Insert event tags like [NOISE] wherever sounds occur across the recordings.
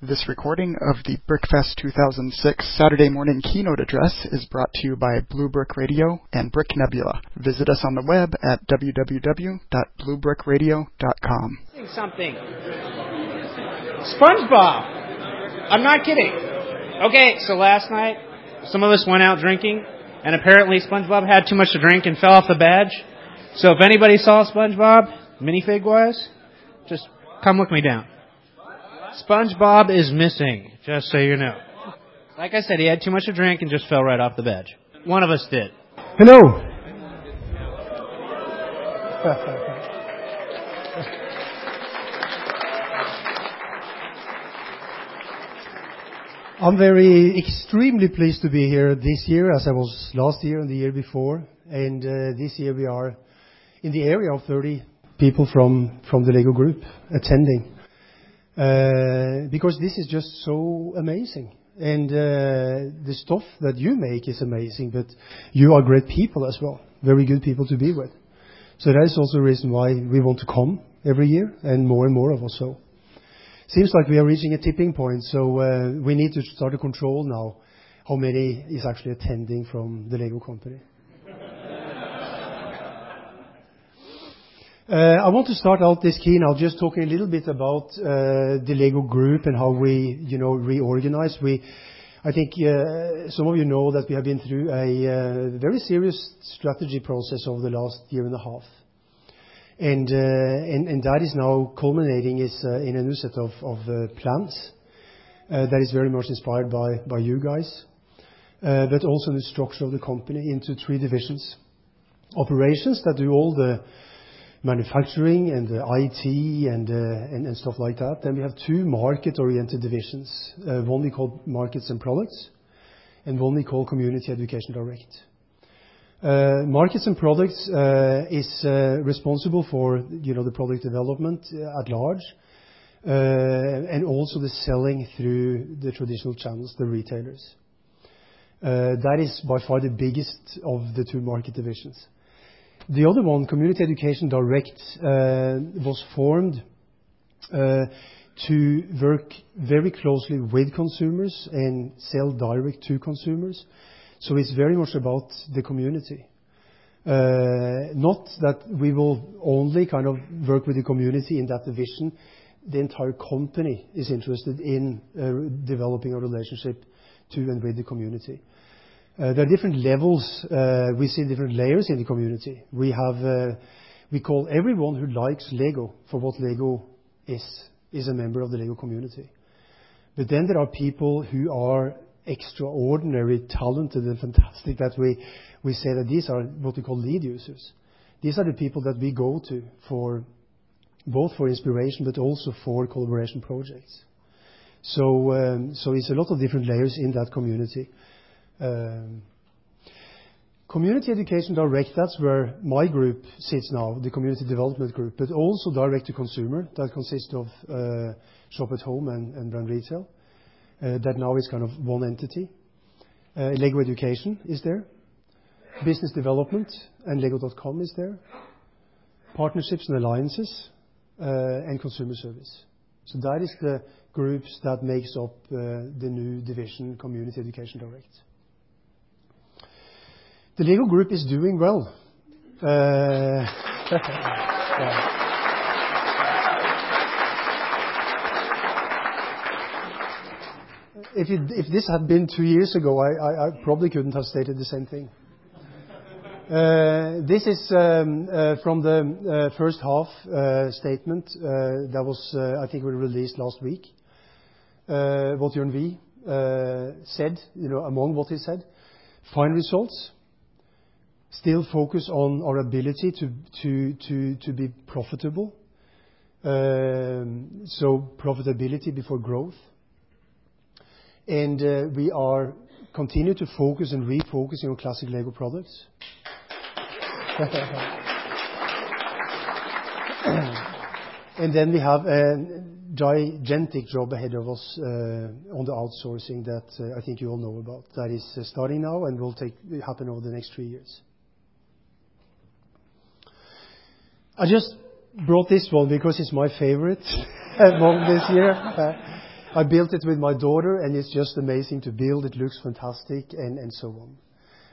This recording of the BrickFest 2006 Saturday morning keynote address is brought to you by Blue Brick Radio and Brick Nebula. Visit us on the web at www.bluebrickradio.com. Something. SpongeBob. I'm not kidding. Okay, so last night, some of us went out drinking, and apparently SpongeBob had too much to drink and fell off the badge. So if anybody saw SpongeBob, minifig wise, just come look me down. SpongeBob is missing, just so you know. Like I said, he had too much to drink and just fell right off the badge. One of us did. Hello. [LAUGHS] I'm very extremely pleased to be here this year as I was last year and the year before. And uh, this year we are in the area of 30 people from, from the Lego group attending. Uh, because this is just so amazing. And uh, the stuff that you make is amazing, but you are great people as well. Very good people to be with. So that is also a reason why we want to come every year, and more and more of us so. Seems like we are reaching a tipping point, so uh, we need to start to control now how many is actually attending from the Lego company. I want to start out this keynote just talking a little bit about uh, the Lego Group and how we, you know, reorganize. We I think uh, some of you know that we have been through a very serious strategy process over the last year and a half. and uh and That is now culminating in a new set of plans that is very much inspired by you guys, but also the structure of the company into three divisions. Operations that do all the manufacturing and IT and stuff like that. Then we have two market-oriented divisions. Uh, one we call Markets and Products, and one we call Community Education Direct. Uh, markets and Products uh, is responsible for, you know, the product development at large, and also the selling through the traditional channels, the retailers. That is by far the biggest of the two market divisions. The other one, Community Education Direct, uh, was formed uh, to work very closely with consumers and sell direct to consumers. So It's very much about the community. Uh, not that we will only kind of work with the community in that division. The entire company is interested in developing a relationship to and with the community. Uh, there are different levels. Uh, we see different layers in the community. We have uh, we call everyone who likes Lego for what Lego is is a member of the Lego community. But then There are people who are extraordinary talented and fantastic that we say that these are what we call lead users. These are the people that we go to for both for inspiration but also for collaboration projects. So um, It's a lot of different layers in that community. Um, community Education Direct, that's where my group sits now, the Community Development Group, but also direct to consumer. That consists of uh, Shop at Home and Brand Retail. Uh, that now is kind of one entity. Uh, Lego Education is there. Business Development and Lego.com is there. Partnerships and Alliances, and Consumer Service. So That is the groups that makes up the new division, Community Education Direct. The Lego Group is doing well. Uh, [LAUGHS] if this had been two years ago, I probably couldn't have stated the same thing. Uh, this is um, uh, from the first half statement that was, I think, released last week. What Jørgen Vig said, among what he said. Fine results still focus on our ability to be profitable. Um, so Profitability before growth. and uh, We are continue to focus and refocusing on classic Lego products. [LAUGHS] and then We have a gigantic job ahead of us uh, on the outsourcing that uh, I think you all know about. That is starting now and will happen over the next three years. I just brought this one because it's my favorite [LAUGHS] among this year. Uh, I built it with my daughter, and it's just amazing to build. It looks fantastic, and, and so on.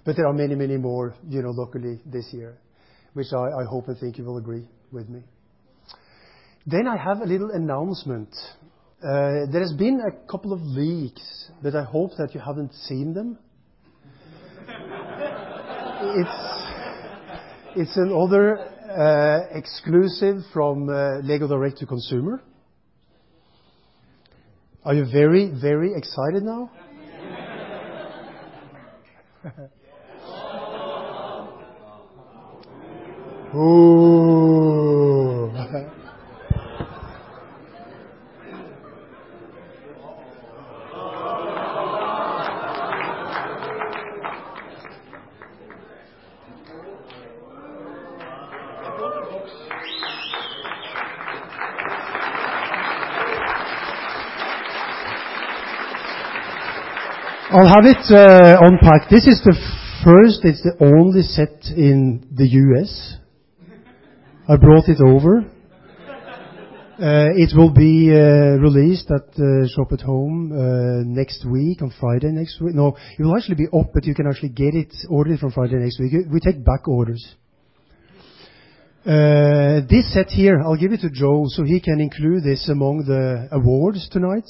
But there are many, many more, you know, locally this year, which I, I hope and think you will agree with me. Then I have a little announcement. Uh, there has been a couple of leaks, but I hope that you haven't seen them. [LAUGHS] it's it's another exclusive from uh, Lego Direct to Consumer. Are you very, very excited now? [LAUGHS] Ooh. [LAUGHS] I'll have it uh, unpacked. This is the first, it's the only set in the U.S. I brought it over. Uh, it will be uh, released at uh, Shop at Home uh, next week, on Friday next week. No, it will actually be up, but you can actually get it ordered from Friday next week. We take back orders. Uh, this set here, I'll give it to Joe so he can include this among the awards tonight.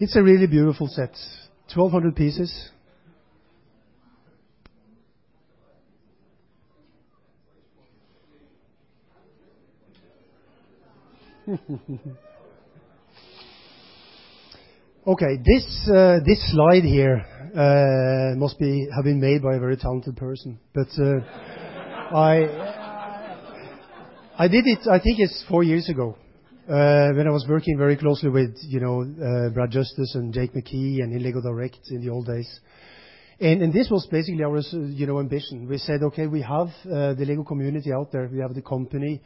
It's a really beautiful set. 1,200 pieces. [LAUGHS] okay, this uh, this slide here uh, must be have been made by a very talented person, but uh, I I did it. I think it's four years ago when I was working very closely with, you know, uh, Brad Justice and Jake McKee and in Lego Direct in the old days. And, this was basically our, you know, ambition. We said, okay, we have uh, the Lego community out there. We have the company.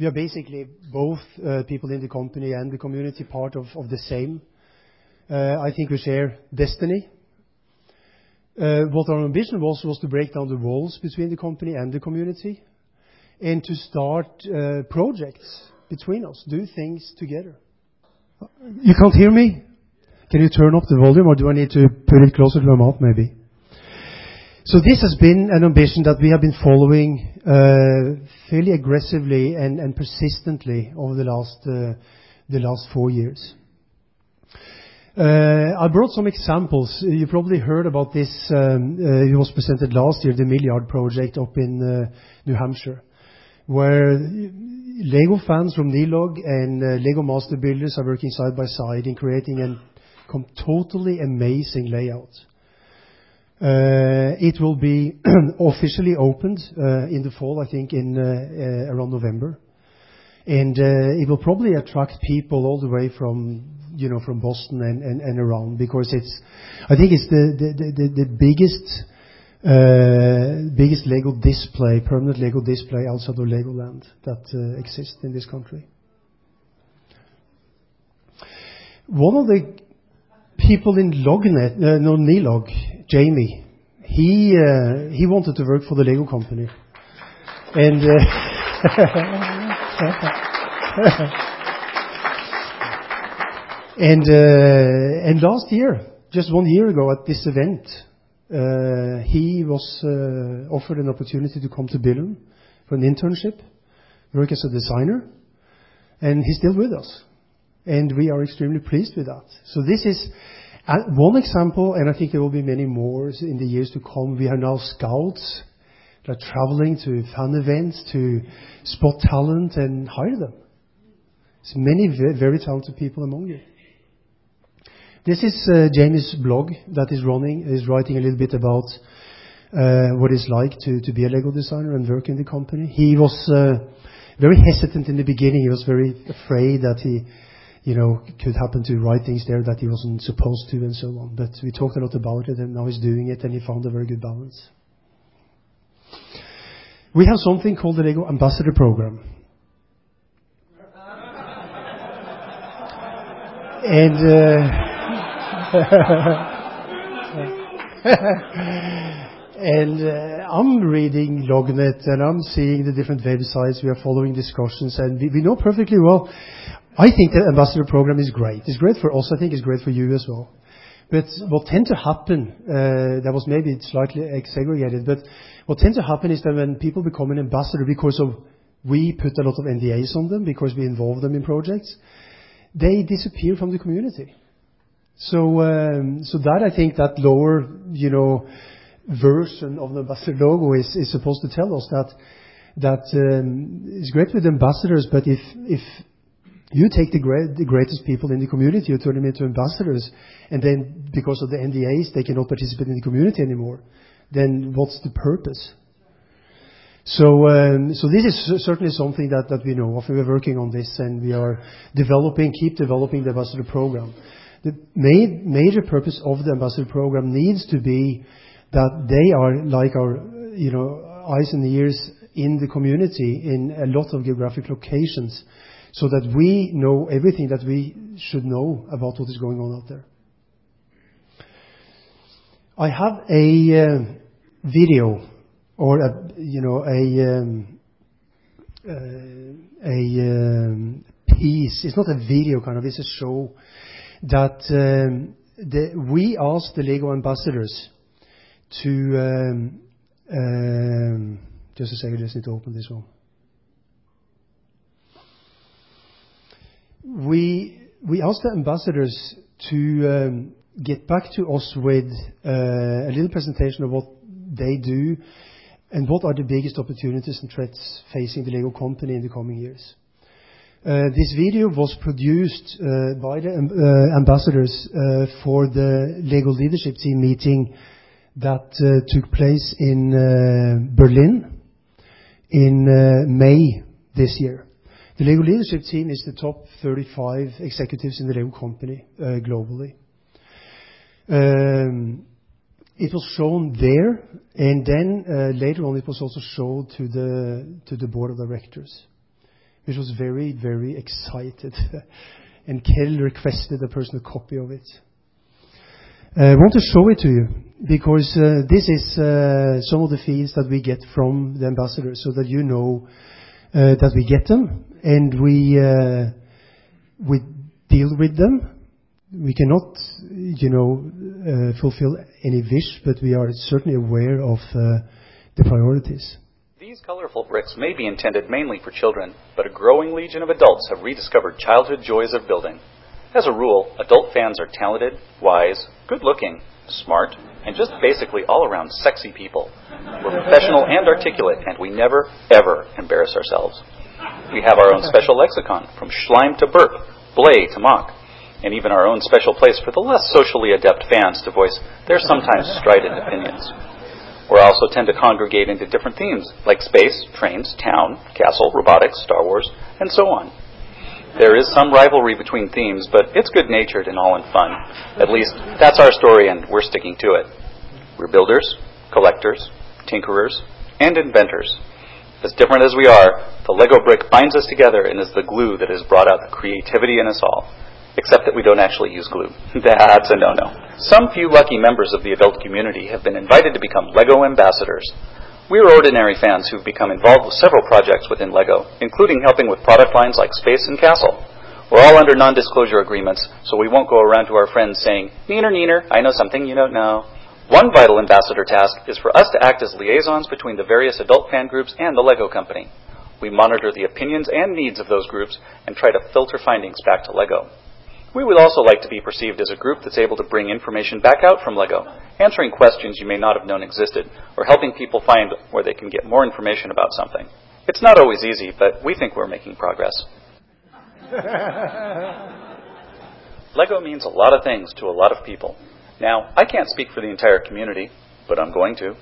We are basically both uh, people in the company and the community part of, the same. Uh, I think we share destiny. Uh, what our ambition was was to break down the walls between the company and the community, and to start uh, projects between us, do things together. You can't hear me? Can you turn up the volume, or do I need to put it closer to my mouth, maybe? So this has been an ambition that we have been following uh, fairly aggressively and, persistently over the last uh, the last four years. Uh, I brought some examples. You probably heard about this. Um, uh, it was presented last year, the Millyard project up in New Hampshire, where Lego fans from NELUG and uh, Lego Master Builders are working side by side in creating a totally amazing layout. Uh, it will be [CLEARS THROAT] officially opened uh, in the fall, I think, in around November. and It will probably attract people all the way from, you know, from Boston and around because it's I think it's the biggest biggest Lego display, permanent Lego display outside of Legoland that uh, exists in this country. One of the people in LUGNET, uh, no, NELUG, Jamie, he he wanted to work for the Lego company. [LAUGHS] and Last year, just one year ago at this event, uh, he was uh, offered an opportunity to come to Billund for an internship, work as a designer, and he's still with us. And we are extremely pleased with that. So this is uh, one example, and I think there will be many more in the years to come. We are now scouts that are traveling to fan events to spot talent and hire them. There's many very talented people among you. This is uh, Jamie's blog that is running. is writing a little bit about uh, what it's like to, to be a Lego designer and work in the company. He was uh, very hesitant in the beginning. He was very afraid that he, you know, could happen to write things there that he wasn't supposed to and so on. But we talked a lot about it, and now he's doing it, and he found a very good balance. We have something called the Lego Ambassador Program. [LAUGHS] and uh, [LAUGHS] and uh, I'm reading LUGNET and I'm seeing the different websites. We are following discussions, and we, we know perfectly well. I think the ambassador program is great. It's great for us. I think it's great for you as well. But what tend to happen, uh, that was maybe slightly segregated, but what tends to happen is that when people become an ambassador because of we put a lot of NDAs on them because we involve them in projects, they disappear from the community. So, um, so that I think that lower, you know, version of the ambassador logo is, supposed to tell us that that um, it's great with ambassadors, but if if you take the, great, the greatest people in the community, you turn them into ambassadors, and then because of the NDAs, they cannot participate in the community anymore. Then what's the purpose? So, um, so this is certainly something that, that we know of. We're working on this, and we are developing, keep developing the ambassador program. The ma- major purpose of the ambassador program needs to be that they are like our, you know, eyes and ears in the community in a lot of geographic locations, so that we know everything that we should know about what is going on out there. I have a uh, video or a, you know, a um, uh, um, piece. It's not a video kind of, it's a show that um, we asked the Lego ambassadors to. Just a second, just need to open this one. We asked the ambassadors to get back to us with uh, a little presentation of what they do and what are the biggest opportunities and threats facing the Lego company in the coming years. Uh, this video was produced uh, by the um, ambassadors for the Lego leadership team meeting that took place in Berlin in May this year. The Lego leadership team is the top 35 executives in the Lego company globally. Um, it was shown there, and then uh, later on, it was also shown to the to the board of directors, which was very, very excited. [LAUGHS] and Kjeld requested a personal copy of it. Uh, I want to show it to you because uh, this is uh, some of the feeds that we get from the ambassadors, so that you know uh, that we get them and we uh, we deal with them we cannot, you know, uh, fulfill any wish, but we are certainly aware of the priorities. These colorful bricks may be intended mainly for children, but a growing legion of adults have rediscovered childhood joys of building. As a rule, adult fans are talented, wise, good looking, smart, and just basically all around sexy people. We're professional and articulate, and we never, ever embarrass ourselves. We have our own special lexicon, from schleim to burp, bley to MOC and even our own special place for the less socially adept fans to voice their sometimes strident opinions. We also tend to congregate into different themes, like space, trains, town, castle, robotics, Star Wars, and so on. There is some rivalry between themes, but it's good natured and all in fun. At least, that's our story, and we're sticking to it. We're builders, collectors, tinkerers, and inventors. As different as we are, the Lego brick binds us together and is the glue that has brought out the creativity in us all except that we don't actually use glue. [LAUGHS] That's a no-no. Some few lucky members of the adult community have been invited to become LEGO ambassadors. We are ordinary fans who've become involved with several projects within LEGO, including helping with product lines like Space and Castle. We're all under non-disclosure agreements, so we won't go around to our friends saying, Neener, Neener, I know something you don't know. One vital ambassador task is for us to act as liaisons between the various adult fan groups and the LEGO company. We monitor the opinions and needs of those groups and try to filter findings back to LEGO. We would also like to be perceived as a group that's able to bring information back out from LEGO, answering questions you may not have known existed, or helping people find where they can get more information about something. It's not always easy, but we think we're making progress. [LAUGHS] LEGO means a lot of things to a lot of people. Now, I can't speak for the entire community, but I'm going to.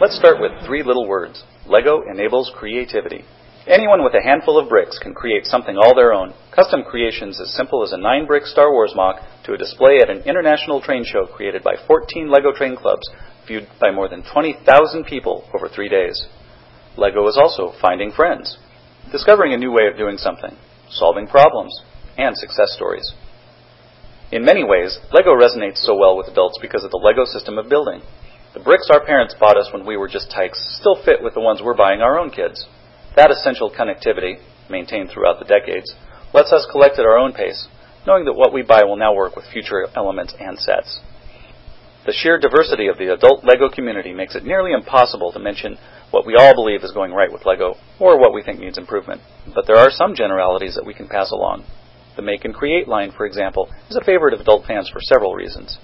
Let's start with three little words LEGO enables creativity. Anyone with a handful of bricks can create something all their own. Custom creations as simple as a nine brick Star Wars MOC to a display at an international train show created by 14 LEGO train clubs, viewed by more than 20,000 people over three days. LEGO is also finding friends, discovering a new way of doing something, solving problems, and success stories. In many ways, LEGO resonates so well with adults because of the LEGO system of building. The bricks our parents bought us when we were just tykes still fit with the ones we're buying our own kids. That essential connectivity, maintained throughout the decades, lets us collect at our own pace, knowing that what we buy will now work with future elements and sets. The sheer diversity of the adult LEGO community makes it nearly impossible to mention what we all believe is going right with LEGO or what we think needs improvement. But there are some generalities that we can pass along. The Make and Create line, for example, is a favorite of adult fans for several reasons.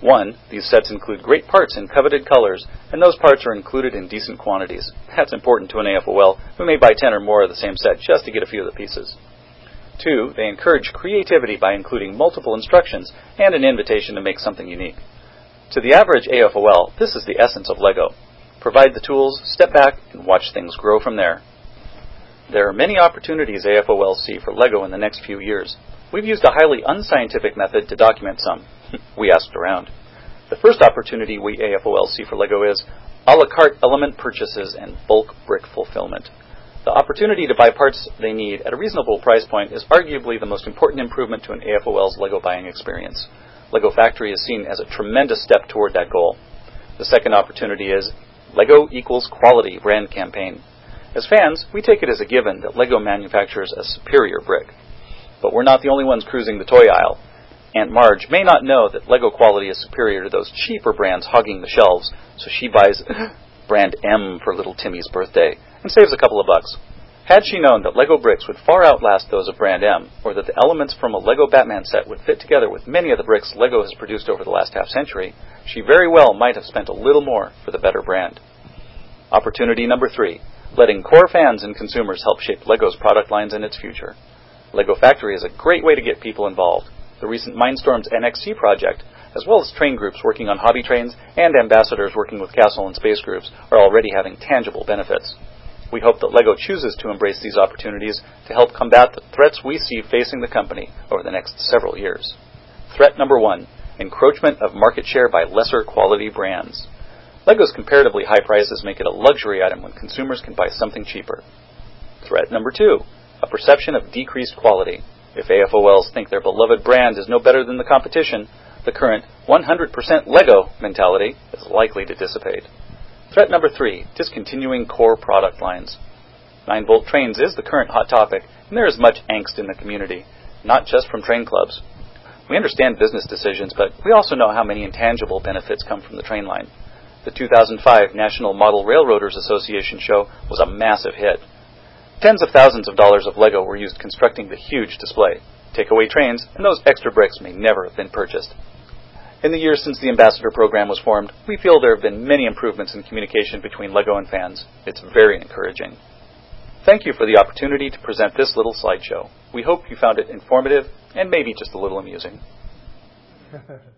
One, these sets include great parts in coveted colors, and those parts are included in decent quantities. That's important to an AFOL who may buy 10 or more of the same set just to get a few of the pieces. Two, they encourage creativity by including multiple instructions and an invitation to make something unique. To the average AFOL, this is the essence of LEGO. Provide the tools, step back, and watch things grow from there. There are many opportunities AFOLs see for LEGO in the next few years. We've used a highly unscientific method to document some. [LAUGHS] we asked around. The first opportunity we AFOLs see for LEGO is a la carte element purchases and bulk brick fulfillment. The opportunity to buy parts they need at a reasonable price point is arguably the most important improvement to an AFOL's LEGO buying experience. LEGO Factory is seen as a tremendous step toward that goal. The second opportunity is LEGO equals quality brand campaign. As fans, we take it as a given that LEGO manufactures a superior brick. But we're not the only ones cruising the toy aisle. Aunt Marge may not know that LEGO quality is superior to those cheaper brands hogging the shelves, so she buys [LAUGHS] brand M for little Timmy's birthday and saves a couple of bucks. Had she known that LEGO bricks would far outlast those of brand M, or that the elements from a LEGO Batman set would fit together with many of the bricks LEGO has produced over the last half century, she very well might have spent a little more for the better brand. Opportunity number three letting core fans and consumers help shape LEGO's product lines and its future. LEGO Factory is a great way to get people involved. The recent Mindstorms NXT project, as well as train groups working on hobby trains and ambassadors working with castle and space groups, are already having tangible benefits. We hope that LEGO chooses to embrace these opportunities to help combat the threats we see facing the company over the next several years. Threat number one encroachment of market share by lesser quality brands. LEGO's comparatively high prices make it a luxury item when consumers can buy something cheaper. Threat number two, a perception of decreased quality. If AFOLs think their beloved brand is no better than the competition, the current 100% LEGO mentality is likely to dissipate. Threat number three, discontinuing core product lines. 9 volt trains is the current hot topic, and there is much angst in the community, not just from train clubs. We understand business decisions, but we also know how many intangible benefits come from the train line. The 2005 National Model Railroaders Association show was a massive hit. Tens of thousands of dollars of Lego were used constructing the huge display. Take away trains, and those extra bricks may never have been purchased. In the years since the Ambassador program was formed, we feel there have been many improvements in communication between LEGO and fans. It's very encouraging. Thank you for the opportunity to present this little slideshow. We hope you found it informative and maybe just a little amusing. [LAUGHS]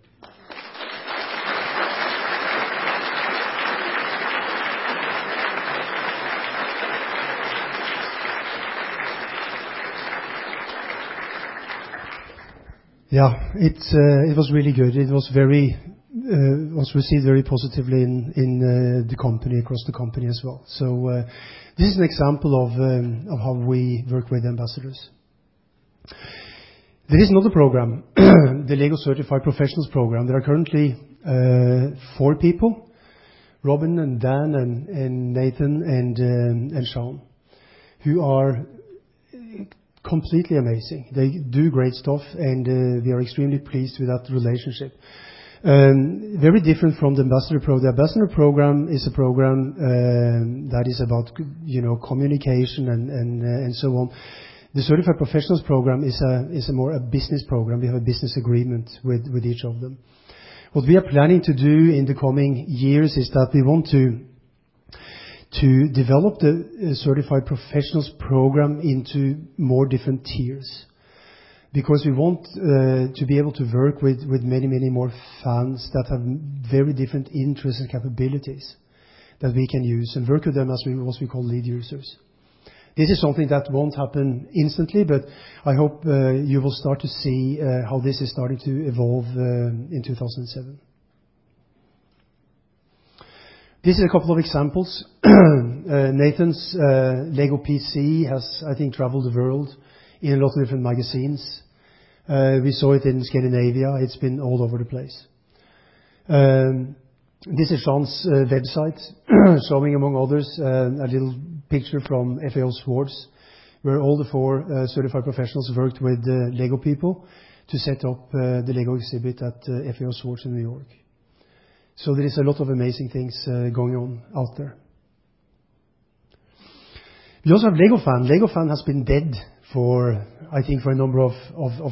Yeah, uh, it was really good. It was very uh was received very positively in in uh, the company, across the company as well. So, uh, this is an example of um, of how we work with ambassadors. There is another program, [COUGHS] the LEGO Certified Professionals program. There are currently four people, Robin and Dan and Nathan and um, and Sean, who are completely amazing. They do great stuff, and uh, we are extremely pleased with that relationship. Um, very different from the Ambassador Program. The Ambassador Program is a program um, that is about you know communication and uh, so on. The Certified Professionals program is a more a business program. We have a business agreement with each of them. What we are planning to do in the coming years is that we want to develop the uh, Certified Professionals program into more different tiers. Because we want uh, to be able to work with many, many more fans that have very different interests and capabilities that we can use and work with them as what we call lead users. This is something that won't happen instantly, but I hope uh, you will start to see how this is starting to evolve in 2007. This is a couple of examples. [CLEARS THROAT] Uh, Nathan's uh, LEGO PC has, I think, traveled the world in a lot of different magazines. Uh, we saw it in Scandinavia. It's been all over the place. Um, this is Jean's website, [CLEARS THROAT] showing, among others, a little picture from FAO Schwarz, where all the four certified professionals worked with Lego people to set up the Lego exhibit at FAO Schwarz in New York. So there is a lot of amazing things uh, going on out there. We also have LegoFan. LegoFan has been dead for, I think, for a number of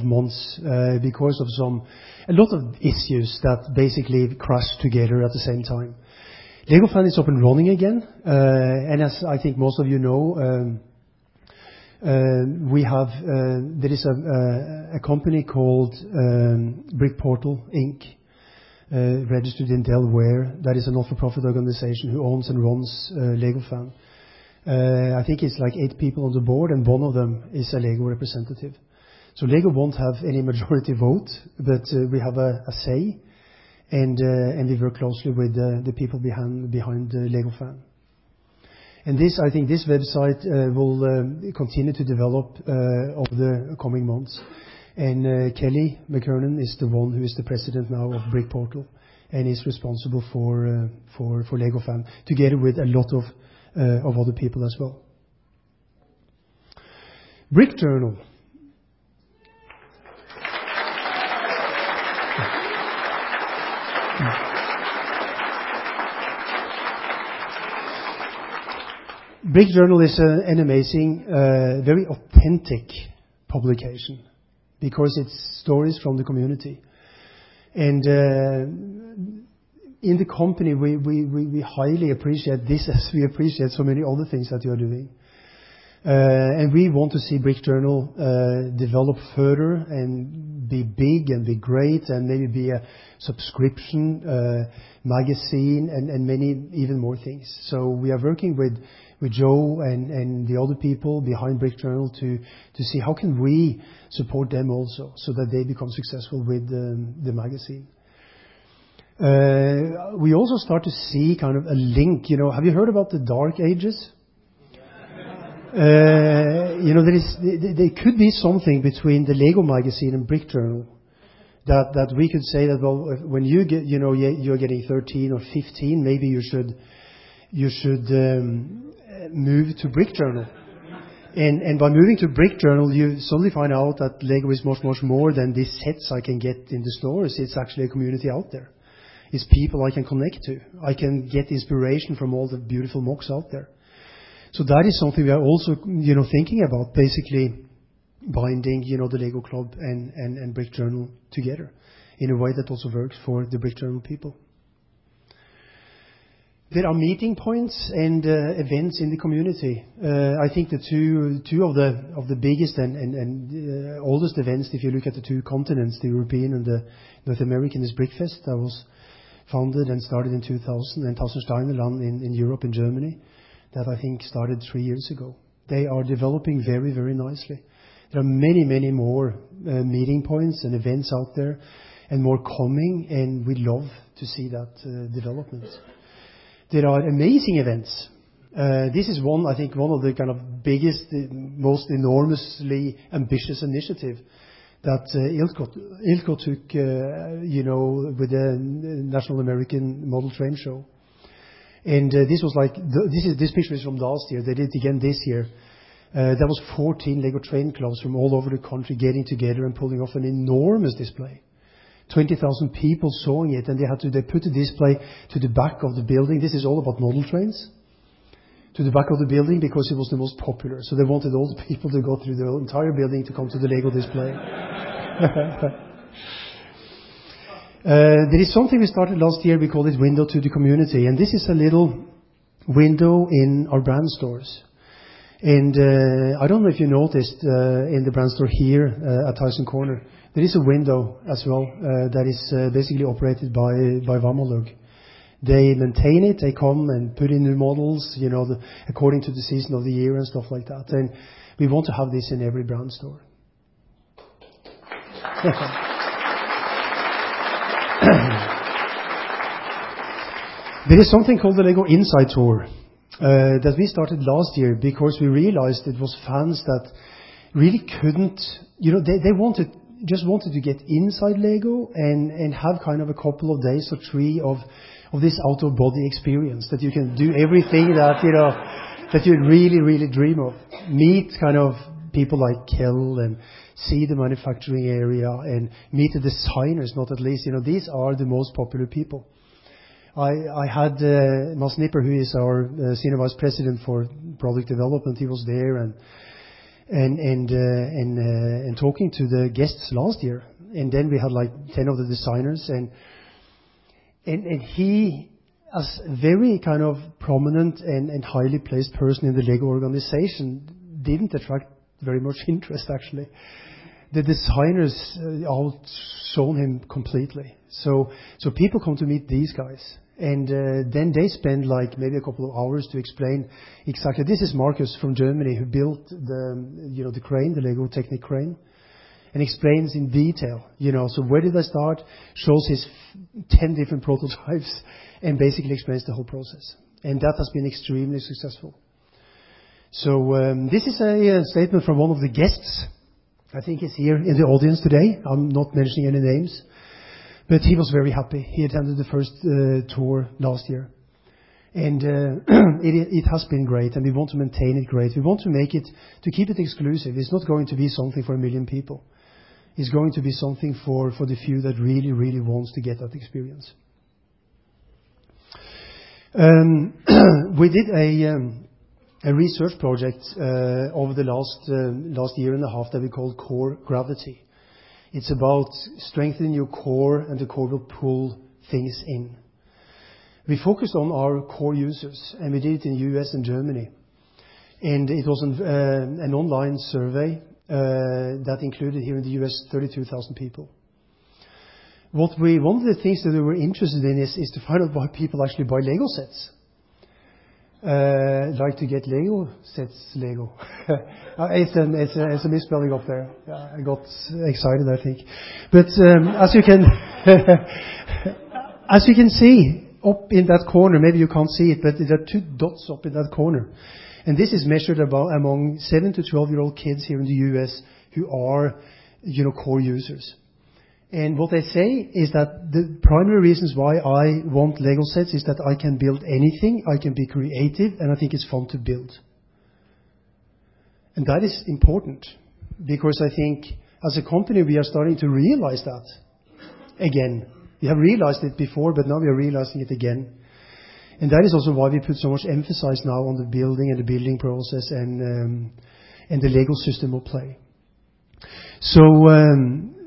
months uh, because of some a lot of issues that basically crashed together at the same time. Lego LegoFan is up and running again. Uh, and as I think most of you know, um, we have, there is a company called um Brickportal, Inc., Uh, registered in Delaware, that is a not-for-profit organization who owns and runs uh, LegoFan. Uh, I think it's like eight people on the board, and one of them is a Lego representative. So Lego won't have any majority vote, but we have a say, and we work closely with the people behind behind LegoFan. And this, I think this website will continue to develop over the coming months. Uh, Kelly McKernan is the one who is the president now of Brickportal and is responsible for uh, LegoFan, together with a lot of uh, of other people as well. Brickjournal. Brickjournal is an amazing, very authentic publication because it's stories from the community. And uh, in the company, we we, we, highly appreciate this as we appreciate so many other things that you are doing. Uh, and we want to see Brickjournal uh, develop further and be big and be great and maybe be a subscription magazine and many even more things. So we are working with Joe and the other people behind Brickjournal to to see how can we support them also so that they become successful with the magazine. Uh, we also start to see kind of a link. You know, have you heard about the Dark Ages? Uh, you know, there could be something between the Lego magazine and Brickjournal that that we could say that, well, when you get, you know, you're getting 13 or 15, maybe you should Um, move to Brick Journal. And, and By moving to Brick Journal, you suddenly find out that Lego is much, much more than these sets I can get in the stores. It's actually a community out there. It's people I can connect to. I can get inspiration from all the beautiful MOCs out there. So that is something we are also, you know, thinking about, basically binding, you know, the Lego Club and and, and Brick Journal together in a way that also works for the Brick Journal people. There are meeting points and uh, events in the community. Uh, I think the two of the biggest and uh, oldest events, if you look at the two continents, the European and the North American, is Brickfest. That was founded and started in 2000, and Tausensteinerland in Europe and Germany, that I think started three years ago. They are developing very, very nicely. There are many, many more meeting points and events out there and more coming, and we love to see that development. There are amazing events. Uh, this is one, I think, one of the kind of biggest, most enormously ambitious initiative that uh, ILTCO took, uh, you know, with the National American Model Train Show. And uh, this was like, the, this, is, this picture is from last year. They did it again this year. There was 14 Lego train clubs from all over the country getting together and pulling off an enormous display. 20,000 people sawing it, and they had to they put the display to the back of the building. This is all about model trains. To the back of the building because it was the most popular. So they wanted all the people to go through the entire building to come to the Lego display. [LAUGHS] Uh, there is something we started last year, we call it Window to the Community, and this is a little window in our brand stores. Uh, I don't know if you noticed, uh, in the brand store here, uh, at Tysons Corner, there is a window as well, that is basically operated by WAMALUG. They maintain it. They come and put in new models, you know, according to the season of the year and stuff like that. And we want to have this in every brand store. [LAUGHS] There is something called the Lego Inside Tour Uh, that we started last year because we realized it was fans that really couldn't. You know, they wanted just wanted to get inside Lego and have kind of a couple of days or three of of this out of body experience that you can do everything that you know that you really really dream of. Meet kind of people like Kjeld and see the manufacturing area and meet the designers. Not at least you know these are the most popular people. I, had uh, Mads Nipper, who is our uh, senior vice president for product development. He was there and uh, talking to the guests last year. And then we had like ten of the designers he as a very kind of prominent and, highly placed person in the Lego organization didn't attract very much [LAUGHS] interest actually. The designers outshone him completely. People come to meet these guys then they spend like maybe a couple of hours to explain exactly. This is Marcus from Germany who built the, you know, the crane, the Lego Technic crane, and explains in detail, you know, so where did I start? Shows his 10 different [LAUGHS] prototypes and basically explains the whole process. And that has been extremely successful. So um, this is a, a statement from one of the guests. I think he's here in the audience today. I'm not mentioning any names. But he was very happy. He attended the first uh, tour last year. And uh, [CLEARS THROAT] it, has been great, and we want to maintain it great. We want to make it, to keep it exclusive. It's not going to be something for a million people. It's going to be something for, the few that really, really wants to get that experience. Um, [CLEARS THROAT] we did a, um, a research project uh, over the last, last year and a half that we called Core Gravity. It's about strengthening your core, and the core will pull things in. We focused on our core users, and we did it in the U.S. and Germany. And It was an uh, online survey uh, that included here in the U.S. 32,000 people. One of the things that we were interested in is to find out why people actually buy Lego sets. Uh, like to get Lego sets Lego. It's, a, misspelling up there. I got excited, I think. But um, as you can [LAUGHS] as you can see up in that corner, maybe you can't see it, but there are two dots up in that corner. And this is measured among 7 to 12 year old kids here in the US who are, you know, core users. And what they say is that the primary reasons why I want Lego sets is that I can build anything, I can be creative, and I think it's fun to build. And that is important because I think as a company we are starting to realize that again. We have realized it before, but now we are realizing it again. And that is also why we put so much emphasis now on the building and the building process and um, and the Lego system of play.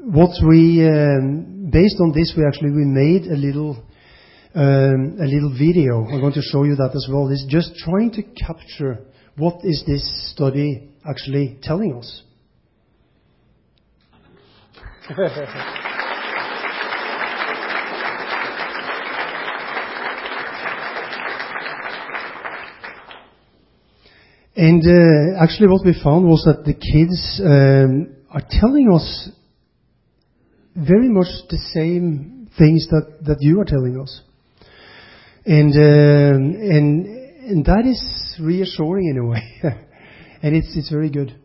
What we, um, based on this, we actually we made a little um, a little video. I'm going to show you that as well. It's just trying to capture what is this study actually telling us. [LAUGHS] and uh, actually, what we found was that the kids um, are telling us very much the same things that, that you are telling us. And, um, and, and that is reassuring in a way. [LAUGHS] and it's, it's very good.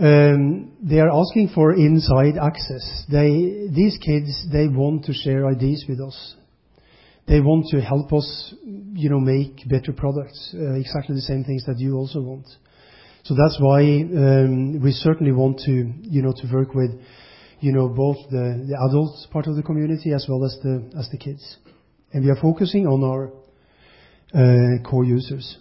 Um, they are asking for inside access. They, these kids, they want to share ideas with us. They want to help us, you know, make better products. Uh, exactly the same things that you also want. So that's why um, we certainly want to, you know, to work with you know, both the, adults part of the community as well as the, as the kids. And we are focusing on our uh, core users.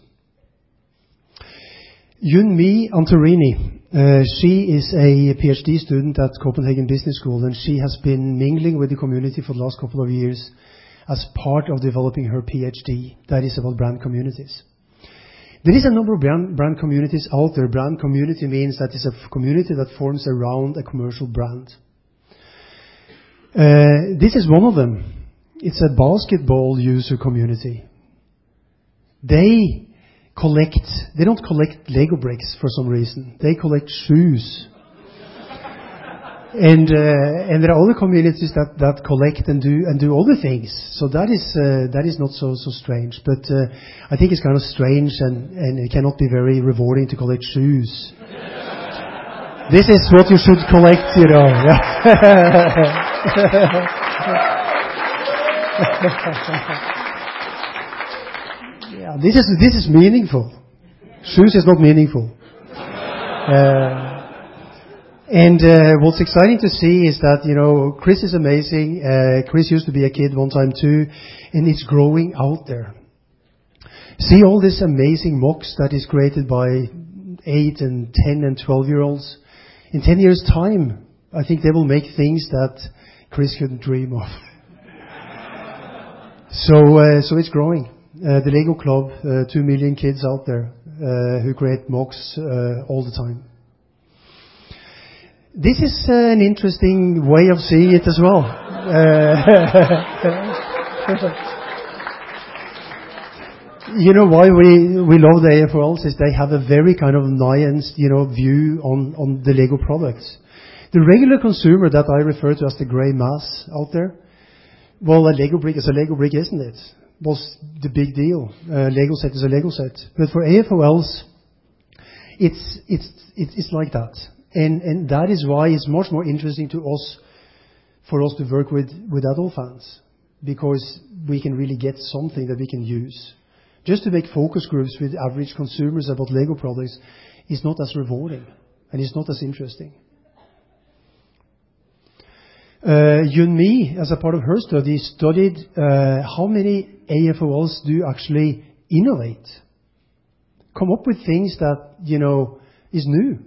Yun Mi Antorini, uh, she is a PhD student at Copenhagen Business School and she has been mingling with the community for the last couple of years as part of developing her PhD. That is about brand communities. There is a number of brand, brand communities out there. Brand community means that it's a community that forms around a commercial brand. Uh, this is one of them. It's a basketball user community. They collect, they don't collect Lego bricks for some reason. They collect shoes. [LAUGHS] and, uh, and there are other communities that, that collect and do, and do other things. So that is, uh, that is not so, so strange. But, uh, I think it's kind of strange and, and it cannot be very rewarding to collect shoes. This is what you should collect, you know. [LAUGHS] yeah, this is this is meaningful. Shoes is not meaningful. Uh, and uh, what's exciting to see is that you know Chris is amazing. Uh, Chris used to be a kid one time too, and it's growing out there. See all this amazing MOCs that is created by eight and ten and twelve year olds. In ten years' time, I think they will make things that Chris couldn't dream of. [LAUGHS] so, uh, so it's growing. Uh, the Lego Club, uh, two million kids out there uh, who create MOCs uh, all the time. This is uh, an interesting way of seeing it as well. [LAUGHS] you know why we we love the AFOLs is they have a very kind of nuanced you know view on on the Lego products. The regular consumer that I refer to as the grey mass out there, well, a Lego brick is a Lego brick, isn't it? What's the big deal? A Lego set is a Lego set. But for AFOLs, it's it's it's like that, and and that is why it's much more interesting to us for us to work with with adult fans because we can really get something that we can use. Just to make focus groups with average consumers about Lego products is not as rewarding and it's not as interesting. Uh, Yun Mi, as a part of her study, studied uh, how many AFOLs do actually innovate, come up with things that you know is new.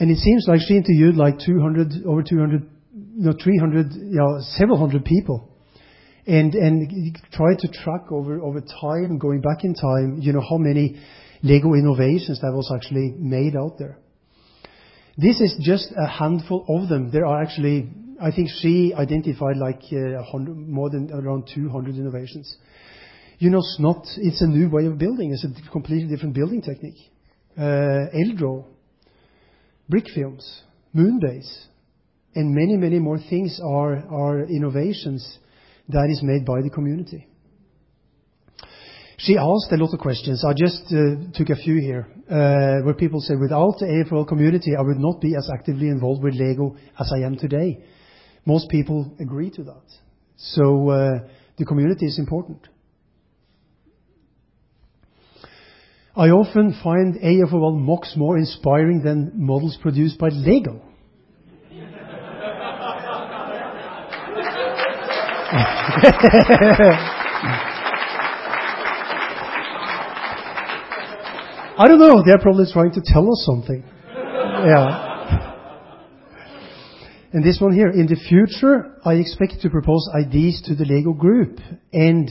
And it seems like she interviewed like 200, over 200, no, 300, you know, several hundred people and and try to track over over time, going back in time, you know, how many Lego innovations that was actually made out there. This is just a handful of them. There are actually, I think she identified like uh, more than around 200 innovations. You know, it's not, it's a new way of building. It's a completely different building technique. Uh, LDraw, brick films, Moonbase, and many, many more things are, are innovations that is made by the community. She asked a lot of questions. I just uh, took a few here, uh, where people say, without the AFOL community, I would not be as actively involved with Lego as I am today. Most people agree to that. So uh, the community is important. I often find AFOL MOCs more inspiring than models produced by Lego. [LAUGHS] I don't know. They're probably trying to tell us something. Yeah. And this one here. In the future, I expect to propose ideas to the Lego group. And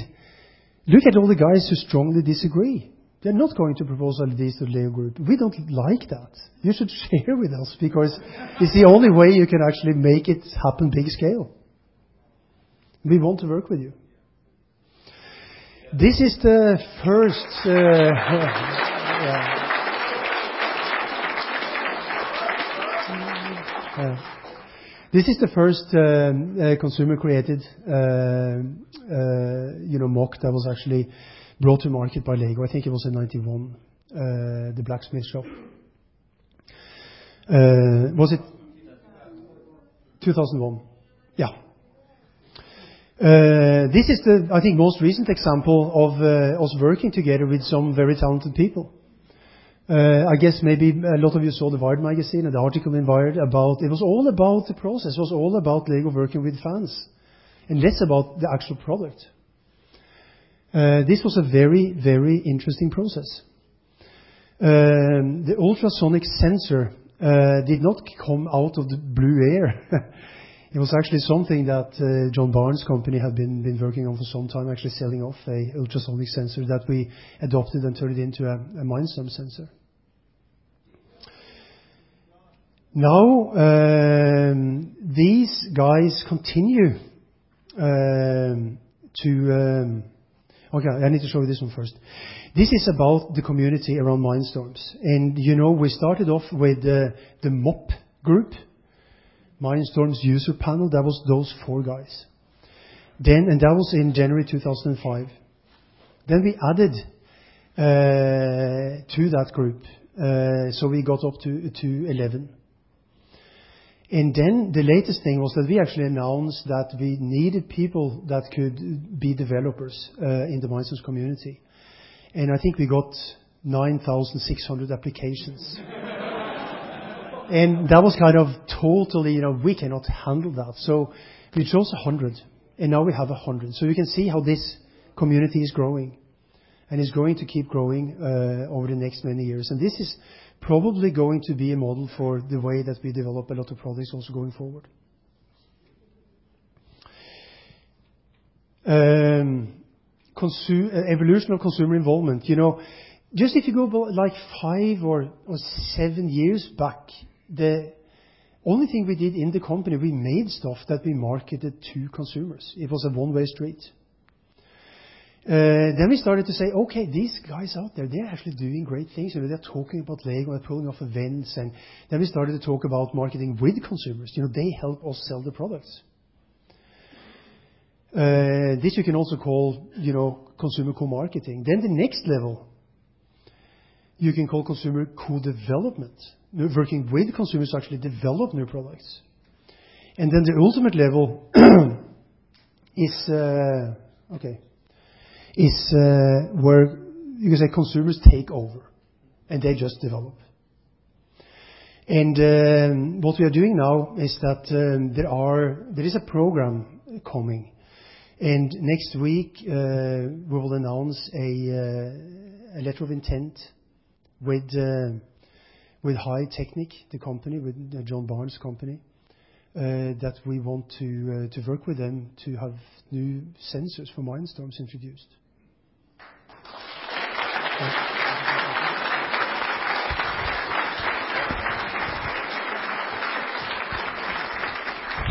look at all the guys who strongly disagree. They're not going to propose ideas to the Lego group. We don't like that. You should [LAUGHS] share with us because it's the only way you can actually make it happen big scale. We want to work with you. This is the first. Uh, [LAUGHS] yeah. This is the first um, uh, consumer-created, uh, you know, MOC that was actually brought to market by Lego. I think it was in 91, the blacksmith shop. Was it 2001? Yeah. Uh, this is the, I think, most recent example of uh, us working together with some very talented people. Uh, I guess maybe a lot of you saw the Wired magazine and the article in Wired about, it was all about the process. It was all about Lego working with fans and less about the actual product. This was a very, very interesting process. Um, the ultrasonic sensor did not come out of the blue air. [LAUGHS] It was actually something that uh, John Barnes' company had been working on for some time, actually selling off a ultrasonic sensor that we adopted and turned it into a Mindstorm sensor. Now, um, these guys continue um, to. Okay, I need to show you this one first. This is about the community around Mindstorms. And you know, we started off with the MUP group, Mindstorm's user panel. That was those four guys. Then, and that was in January 2005. Then we added uh, to that group, uh, so we got up to, to 11. And then the latest thing was that we actually announced that we needed people that could be developers uh, in the Mindstorms community. and I think we got 9,600 applications. And that was kind of totally, you know, we cannot handle that. So we chose 100, and now we have 100. So You can see how this community is growing and is going to keep growing uh, over the next many years. And this is probably going to be a model for the way that we develop a lot of products also going forward. Um, uh, evolution of consumer involvement. You know, just if you go like five or seven years back, the only thing we did in the company, we made stuff that we marketed to consumers. It was a one-way street. Uh, then we started to say, "Okay, these guys out there, they're actually doing great things. They're talking about Lego, they're pulling off events." And then we started to talk about marketing with consumers. You know, they help us sell the products. Uh, this you can also call, you know, consumer co-marketing. Then the next level, you can call consumer co-development. Working with consumers to actually develop new products. And then the ultimate level [CLEARS THROAT] is uh, uh, where you can say consumers take over, and they just develop. And um, what we are doing now is that um, there is a program coming, and next week uh, we will announce a letter of intent with Hi-Tech, the company, with John Barnes company, uh, that we want to uh, to work with them to have new sensors for MindStorms introduced.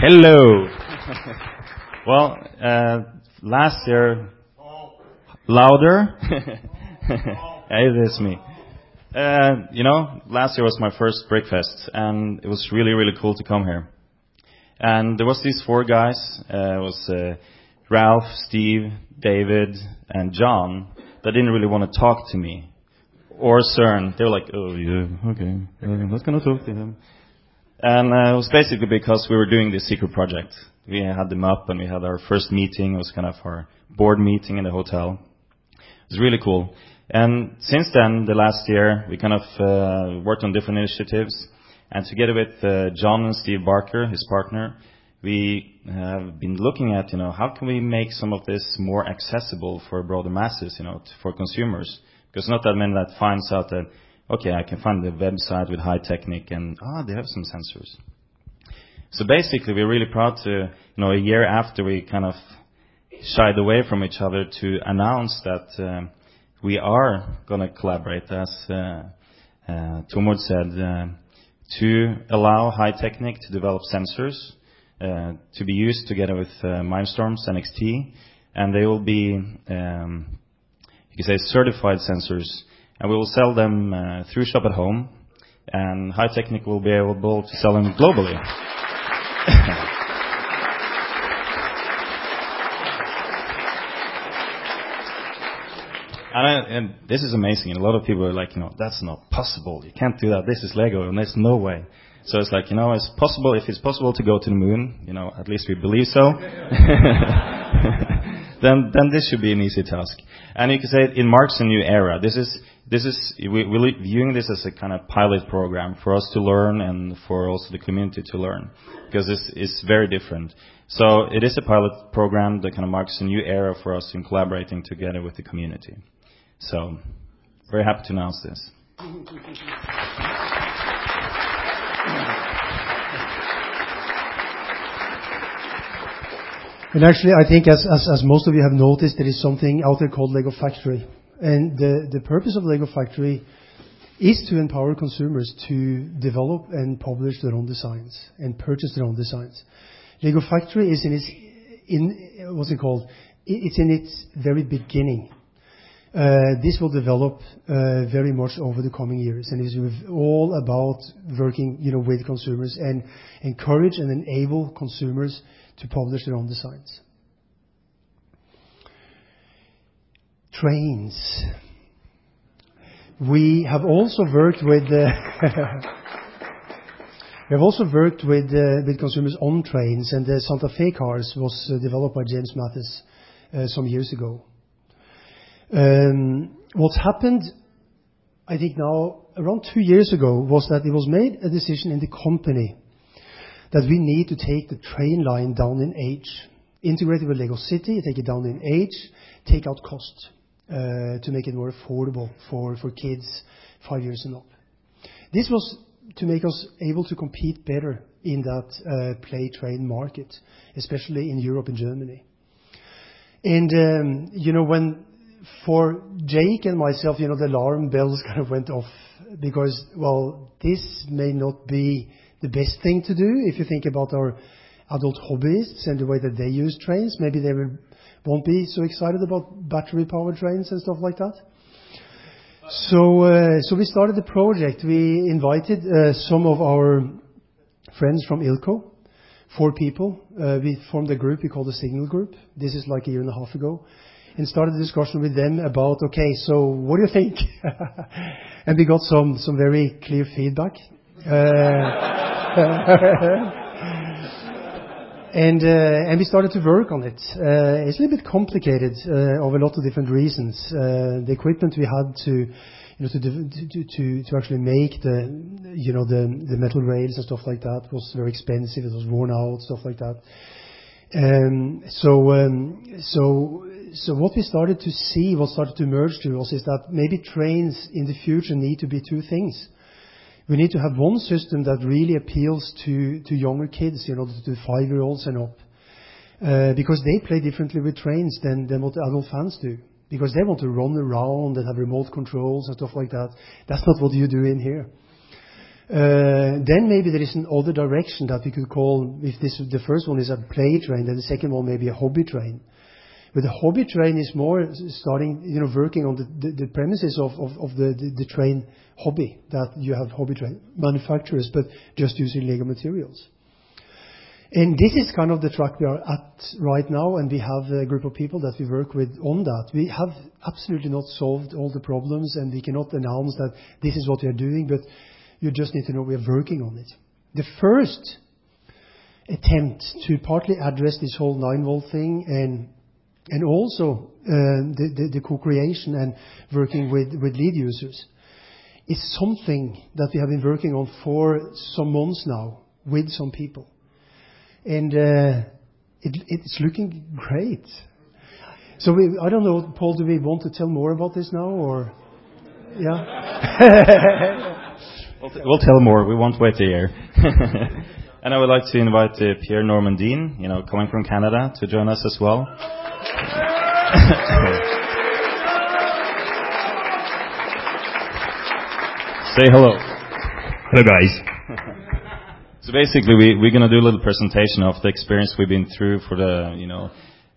Hello. [LAUGHS] Well, uh, last year. Louder? [LAUGHS] It is me. Uh, you know, last year was my first Brickfest, and it was really, really cool to come here. And there was these four guys. Uh, it was uh, Ralph, Steve, David, and John that didn't really wanna talk to me or Søren. They were like, "Oh, yeah, okay. I'm not gonna talk to him." It was basically because we were doing this secret project. We had them up, and we had our first meeting. It was kind of our board meeting in the hotel. It was really cool. And since then, the last year, we kind of uh, worked on different initiatives. And together with uh, John and Steve Barker, his partner, we have been looking at, you know, how can we make some of this more accessible for broader masses, you know, for consumers? Because not that many that finds out that, okay, I can find the website with high tech and, ah, they have some sensors. So basically, we're really proud to, you know, a year after we kind of shied away from each other to announce that, uh, we are gonna collaborate, as uh, uh, Tormod said, uh, to allow Hi-Tech to develop sensors, to be used together with MindStorms NXT. And they will be, um, you could say, certified sensors, and we will sell them through Shop at Home, and Hi-Tech will be able to sell them globally. [LAUGHS] And this is amazing. A lot of people are like, "You know, that's not possible. You can't do that. This is Lego, and there's no way." So it's like, you know, it's possible. If it's possible to go to the moon, you know, at least we believe so, [LAUGHS] then this should be an easy task. And you can say it marks a new era. This is. We're viewing this as a kind of pilot program for us to learn and for also the community to learn, because this is very different. So it is a pilot program that kind of marks a new era for us in collaborating together with the community. So very happy to announce this. And actually, I think as most of you have noticed, there is something out there called Lego Factory. And the purpose of Lego Factory is to empower consumers to develop and publish their own designs and purchase their own designs. Lego Factory is in its, what's it called? It's in its very beginning. Uh, this will develop uh, very much over the coming years, and is all about working, you know, with consumers and encourage and enable consumers to publish their own designs. Trains. We have also worked with uh, [LAUGHS] we have also worked with uh with consumers on trains, and the Santa Fe cars was developed by James Mathis some years ago. Um, what's happened, I think now around two years ago, was that it was made a decision in the company that we need to take the train line down in age, integrate it with Lego City, take it down in age, take out cost, uh, to make it more affordable for kids five years and up. This was to make us able to compete better in that uh, play train market, especially in Europe and Germany. And, um, you know, when for Jake and myself, you know, the alarm bells [LAUGHS] kind of went off because, well, this may not be the best thing to do if you think about our adult hobbyists and the way that they use trains. Maybe they won't be so excited about battery-powered trains and stuff like that. So uh, so we started the project. We invited uh, some of our friends from ILTCO, four people. Uh, we formed a group we call the Signal Group. This is like a year and a half ago. And started a discussion with them about, okay, so what do you think? [LAUGHS] And we got some some very clear feedback. Uh, [LAUGHS] and uh, and we started to work on it. Uh, it's a little bit complicated of a lot of different reasons. The equipment we had to, you know, to actually make the, you know, the the metal rails and stuff like that was very expensive. It was worn out, stuff like that. Um, um, So what we started to see, what started to emerge to us is that maybe trains in the future need to be two things. We need to have one system that really appeals to younger kids, you know, to five-year-olds and up, because they play differently with trains than what adult fans do, because they want to run around and have remote controls and stuff like that. That's not what you do in here. Uh then maybe there is another direction that we could call, if the first one is a play train, then the second one may be a hobby train. The hobby train is more starting, you know, working on the premises of the train hobby, that you have hobby train manufacturers, but just using Lego materials. And this is kind of the track we are at right now, and we have a group of people that we work with on that. We have absolutely not solved all the problems, and we cannot announce that this is what we are doing, but you just need to know we are working on it. The first attempt to partly address this whole 9-volt thing and also uh, the co-creation and working with lead users is something that we have been working on for some months now with some people. And uh, it's looking great. So we I don't know, Pål, do we want to tell more about this now or? Yeah. [LAUGHS] [LAUGHS] We'll tell more. We won't wait a year. [LAUGHS] I would like to invite uh, Pierre Normandin, you know, coming from Canada, to join us as well. [COUGHS] Say hello. Hello, guys. [LAUGHS] So basically, we're gonna do a little presentation of the experience we've been through for the, you know,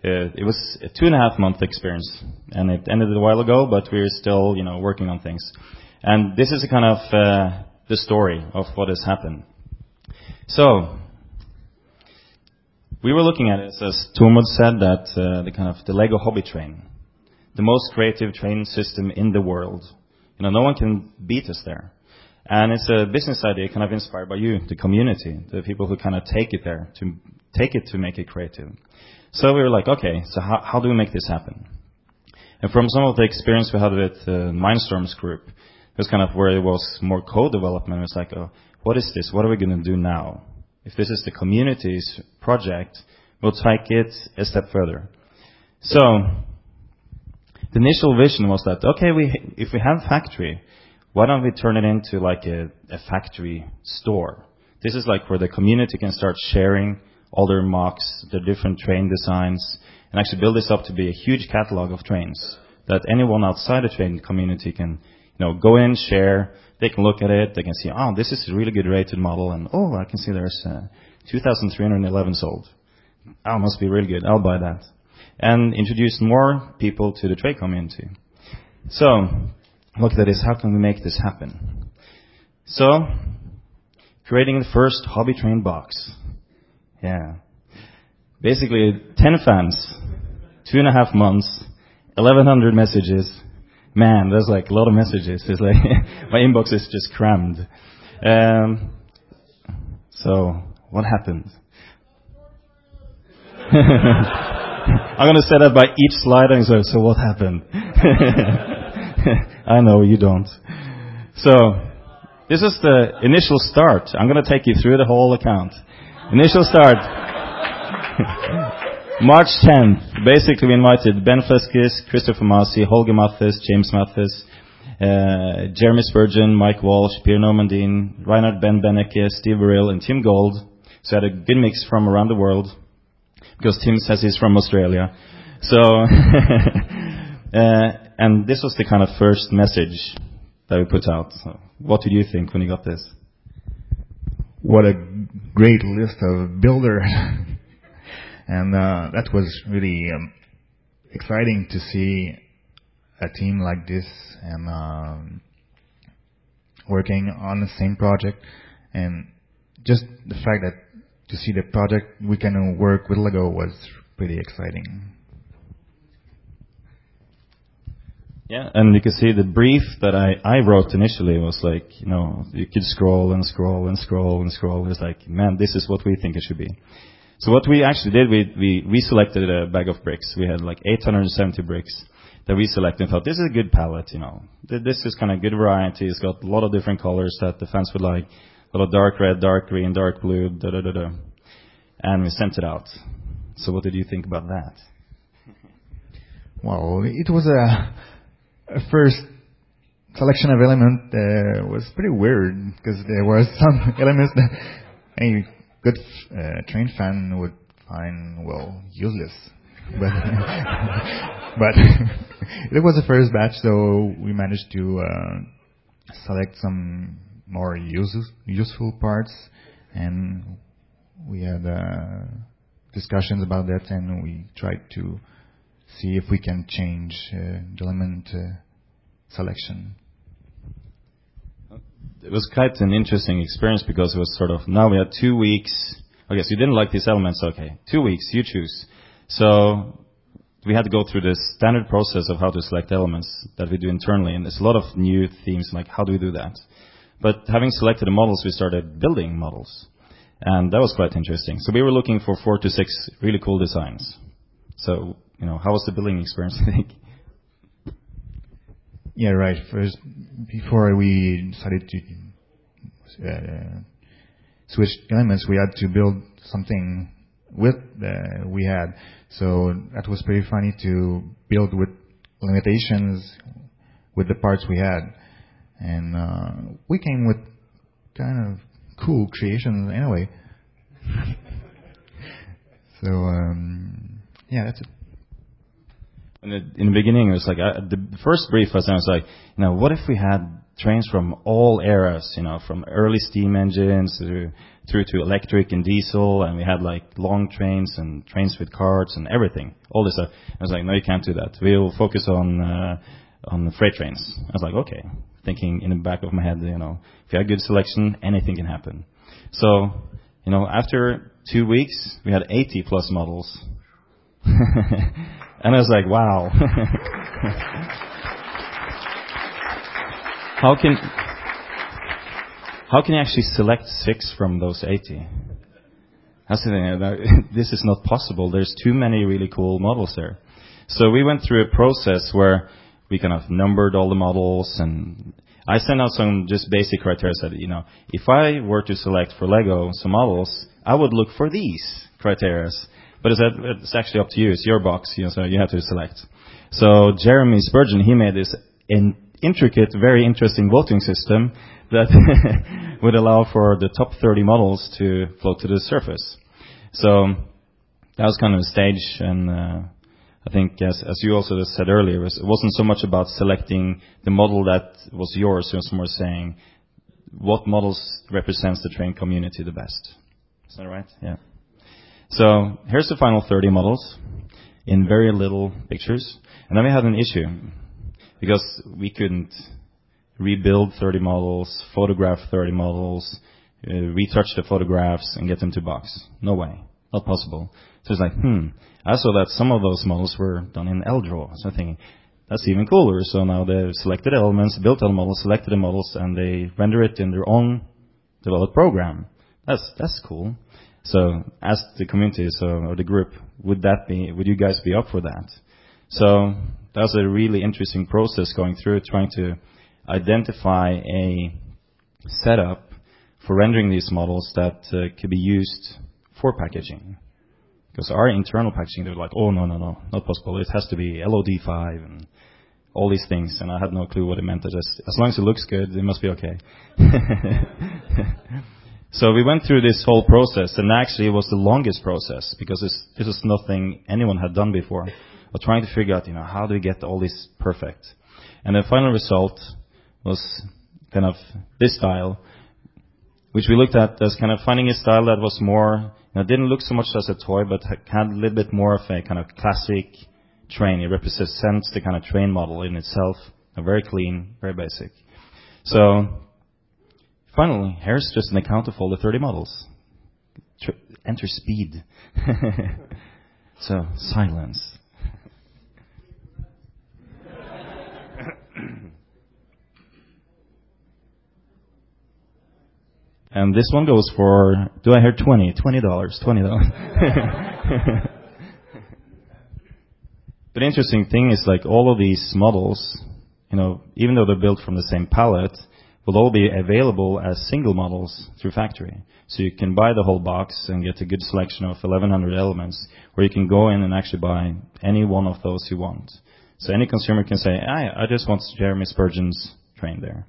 uh, it was a two and a half month experience, and it ended a while ago, but we're still, you know, working on things. And this is a kind of uh, the story of what has happened. So, we were looking at it, as Tormod said, that uh, the kind of the Lego hobby train, the most creative train system in the world. You know, no one can beat us there. And it's a business idea kind of inspired by you, the community, the people who kind of take it there, to take it to make it creative. So we were like, "Okay, so how do we make this happen?" And from some of the experience we had with uh, Mindstorm's group, it was kind of where it was more code development. It's like, "Oh, what is this? What are we gonna do now?" If this is the community's project, we'll take it a step further. So, the initial vision was that, okay, if we have a factory, why don't we turn it into like a factory store? This is like where the community can start sharing all their MOCs, their different train designs, and actually build this up to be a huge catalog of trains that anyone outside the train community can, you know, go in, share. They can look at it, they can see, oh, this is a really good rated model, and, oh, I can see there's uh, 2,311 sold. Oh, must be really good. I'll buy that. And introduce more people to the train community. So, look at this, how can we make this happen? So, creating the first hobby train box. Yeah. Basically, 10 fans, 2.5 months, 1,100 messages. Man, there's like a lot of messages. It's like [LAUGHS] my inbox is just crammed. Um, so what happened? [LAUGHS] I'm gonna say that by each slide and say, so what happened? [LAUGHS] I know you don't. So, this is the initial start. I'm gonna take you through the whole account. Initial start. March 10th, basically we invited Ben Fleskes, Christopher Masi, Holger Matthes, James Mathis, uh, Jeremy Spurgeon, Mike Walsh, Pierre Normandin, Reinhard Ben Beneke, Steve Barile, and Tim Gould. So had a good mix from around the world, because Tim says he's from Australia. So, [LAUGHS] uh, and this was the kind of first message that we put out. So what did you think when you got this? What a great list of builders. [LAUGHS] and uh, that was really um, exciting to see a team like this and um, working on the same project and just the fact that to see the project we can work with Lego was pretty exciting. Yeah, and you can see the brief that I, I wrote initially was like, you know, you could scroll and scroll and scroll and scroll. It's like, man, this is what we think it should be. So what we actually did, we, we, selected a bag of bricks. We had like 870 bricks that we selected and thought, this is a good palette, you know. This is kind of good variety. It's got a lot of different colors that the fans would like. A lot of dark red, dark green, dark blue, da da da da. And we sent it out. So what did you think about that? [LAUGHS] Well, it was a, a first selection of element uh, was pretty weird because there were [LAUGHS] some elements that any good uh, train fan would find well useless. [LAUGHS] But [LAUGHS] but [LAUGHS] it was the first batch, so we managed to uh, select some more uses, useful parts, and we had uh, discussions about that, and we tried to see if we can change uh, the element uh, selection. It was quite an interesting experience because it was sort of now we had two weeks. Okay, so you didn't like these elements. Okay, two weeks, you choose. So we had to go through this standard process of how to select elements that we do internally, and there's a lot of new themes like how do we do that. But having selected the models, we started building models, and that was quite interesting. So we were looking for four to six really cool designs. So you know, how was the building experience? [LAUGHS] I think. Yeah, right. First, before we decided to uh, switch elements, we had to build something with uh, we had. So that was pretty funny to build with limitations with the parts we had, and uh, we came with kind of cool creations anyway. [LAUGHS] so um, yeah, that's it. In the, in the beginning, it was like the first brief was I was like, you know, what if we had trains from all eras, you know, from early steam engines through, through to electric and diesel, and we had like long trains and trains with carts and everything, all this stuff. I was like, no, you can't do that. We'll focus on uh, on freight trains. I was like, okay, thinking in the back of my head, you know, if you have good selection, anything can happen. So, you know, after two weeks, we had 80 plus models. [LAUGHS] and I was like, wow. [LAUGHS] How can how can you actually select six from those 80? That's the thing. Uh, [LAUGHS] this is not possible. There's too many really cool models there. So we went through a process where we kind of numbered all the models, and I sent out some just basic criteria. Said, you know, if I were to select for Lego some models, I would look for these criteria. But it's, it's actually up to you. It's your box, you know, so you have to select. So Jeremy Spurgeon, he made this in intricate, very interesting voting system that [LAUGHS] would allow for the top 30 models to float to the surface. So that was kind of a stage, and uh, I think, as, as you also said earlier, it, was, it wasn't so much about selecting the model that was yours, it was more saying what models represents the train community the best. Is that right? Yeah. So here's the final 30 models in very little pictures. And then we had an issue because we couldn't rebuild 30 models, photograph 30 models, uh, retouch the photographs, and get them to box. No way. Not possible. So it's like, hmm. I saw that some of those models were done in LDraw. So I'm thinking, that's even cooler. So now they've selected elements, built all models, selected the models, and they render it in their own developed program. That's, that's cool. So as the community, so or the group, would that be? Would you guys be up for that? So that was a really interesting process going through trying to identify a setup for rendering these models that uh, could be used for packaging. Because our internal packaging, they were like, oh no no no, not possible. It has to be LOD5 and all these things, and I had no clue what it meant. I just, as long as it looks good, it must be okay. [LAUGHS] so we went through this whole process, and actually it was the longest process because this, is nothing anyone had done before. But trying to figure out, you know, how do we get all this perfect? And the final result was kind of this style, which we looked at as kind of finding a style that was more, you know, didn't look so much as a toy, but had a little bit more of a kind of classic train. It represents the kind of train model in itself. Very clean, very basic. So finally, here's just an account of all the 30 models. Tr- enter speed. [LAUGHS] so silence. [COUGHS] and this one goes for, do I hear 20? $20. $20. [LAUGHS] But the interesting thing is like all of these models, you know, even though they're built from the same palette, will all be available as single models through factory. So you can buy the whole box and get a good selection of 1100 elements, or you can go in and actually buy any one of those you want. So any consumer can say, I, I just want Jeremy Spurgeon's train there.